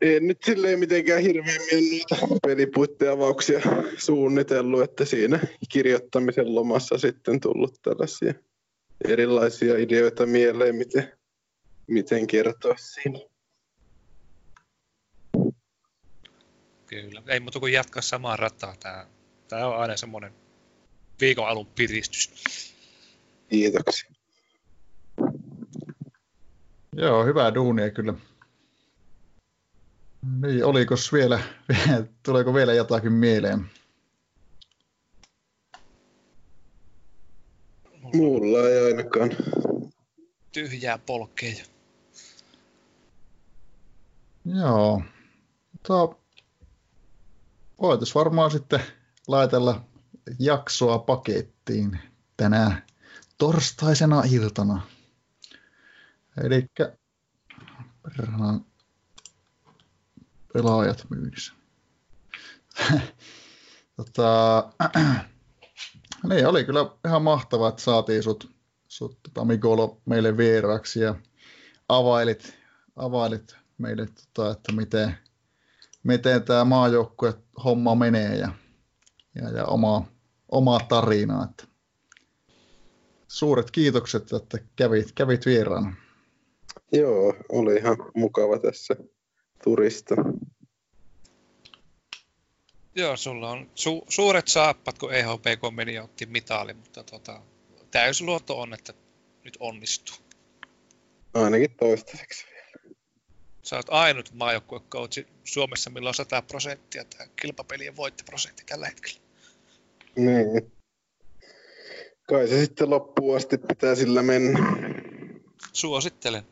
en nyt silleen mitenkään hirveämmin niitä pelipuitteavauksia suunnitellut, että siinä kirjoittamisen lomassa sitten tullut tällaisia erilaisia ideoita mieleen, miten, miten kertoa siinä. Kyllä. Ei muuta kuin jatkaa samaa rataa. Tämä, tämä on aina semmoinen viikon alun piristys. Kiitoksia. Joo, hyvää duunia kyllä. Niin, oliko vielä, tuleeko vielä jotakin mieleen? Mulla ei ainakaan. Tyhjää polkkeja. Joo. Tuo, voitaisiin varmaan sitten laitella jaksoa pakettiin tänään torstaisena iltana. Eli pelaajat myynnissä. tota, niin, oli kyllä ihan mahtavaa, että saatiin sut, sut tota, Mikolo meille vieraaksi ja availit, availit meille, tota, että miten, miten tämä maajoukkue homma menee ja, ja, ja omaa, omaa tarinaa. Että suuret kiitokset, että kävit, kävit vieraana. Joo, oli ihan mukava tässä turista. Joo, sulla on su- suuret saappat, kun EHPK meni ja otti mitali, mutta tota, täysluotto on, että nyt onnistuu. Ainakin toistaiseksi vielä. Sä oot ainut maajoukkuekoutsi Suomessa, millä on 100 prosenttia tämä kilpapelien voittoprosentti tällä hetkellä. Niin. Kai se sitten loppuun asti pitää sillä mennä. Suosittelen.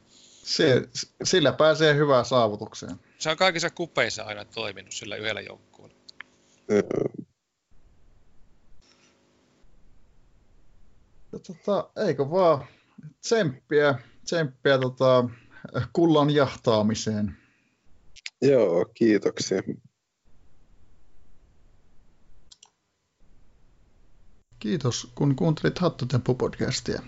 Se, sillä pääsee hyvään saavutukseen. Se on kaikissa kupeissa aina toiminut sillä yhdellä joukkueella. Ja tota, eikö vaan tsemppiä, tsemppiä tota, kullan jahtaamiseen. Joo, kiitoksia. Kiitos, kun kuuntelit Hattutemppu-podcastia.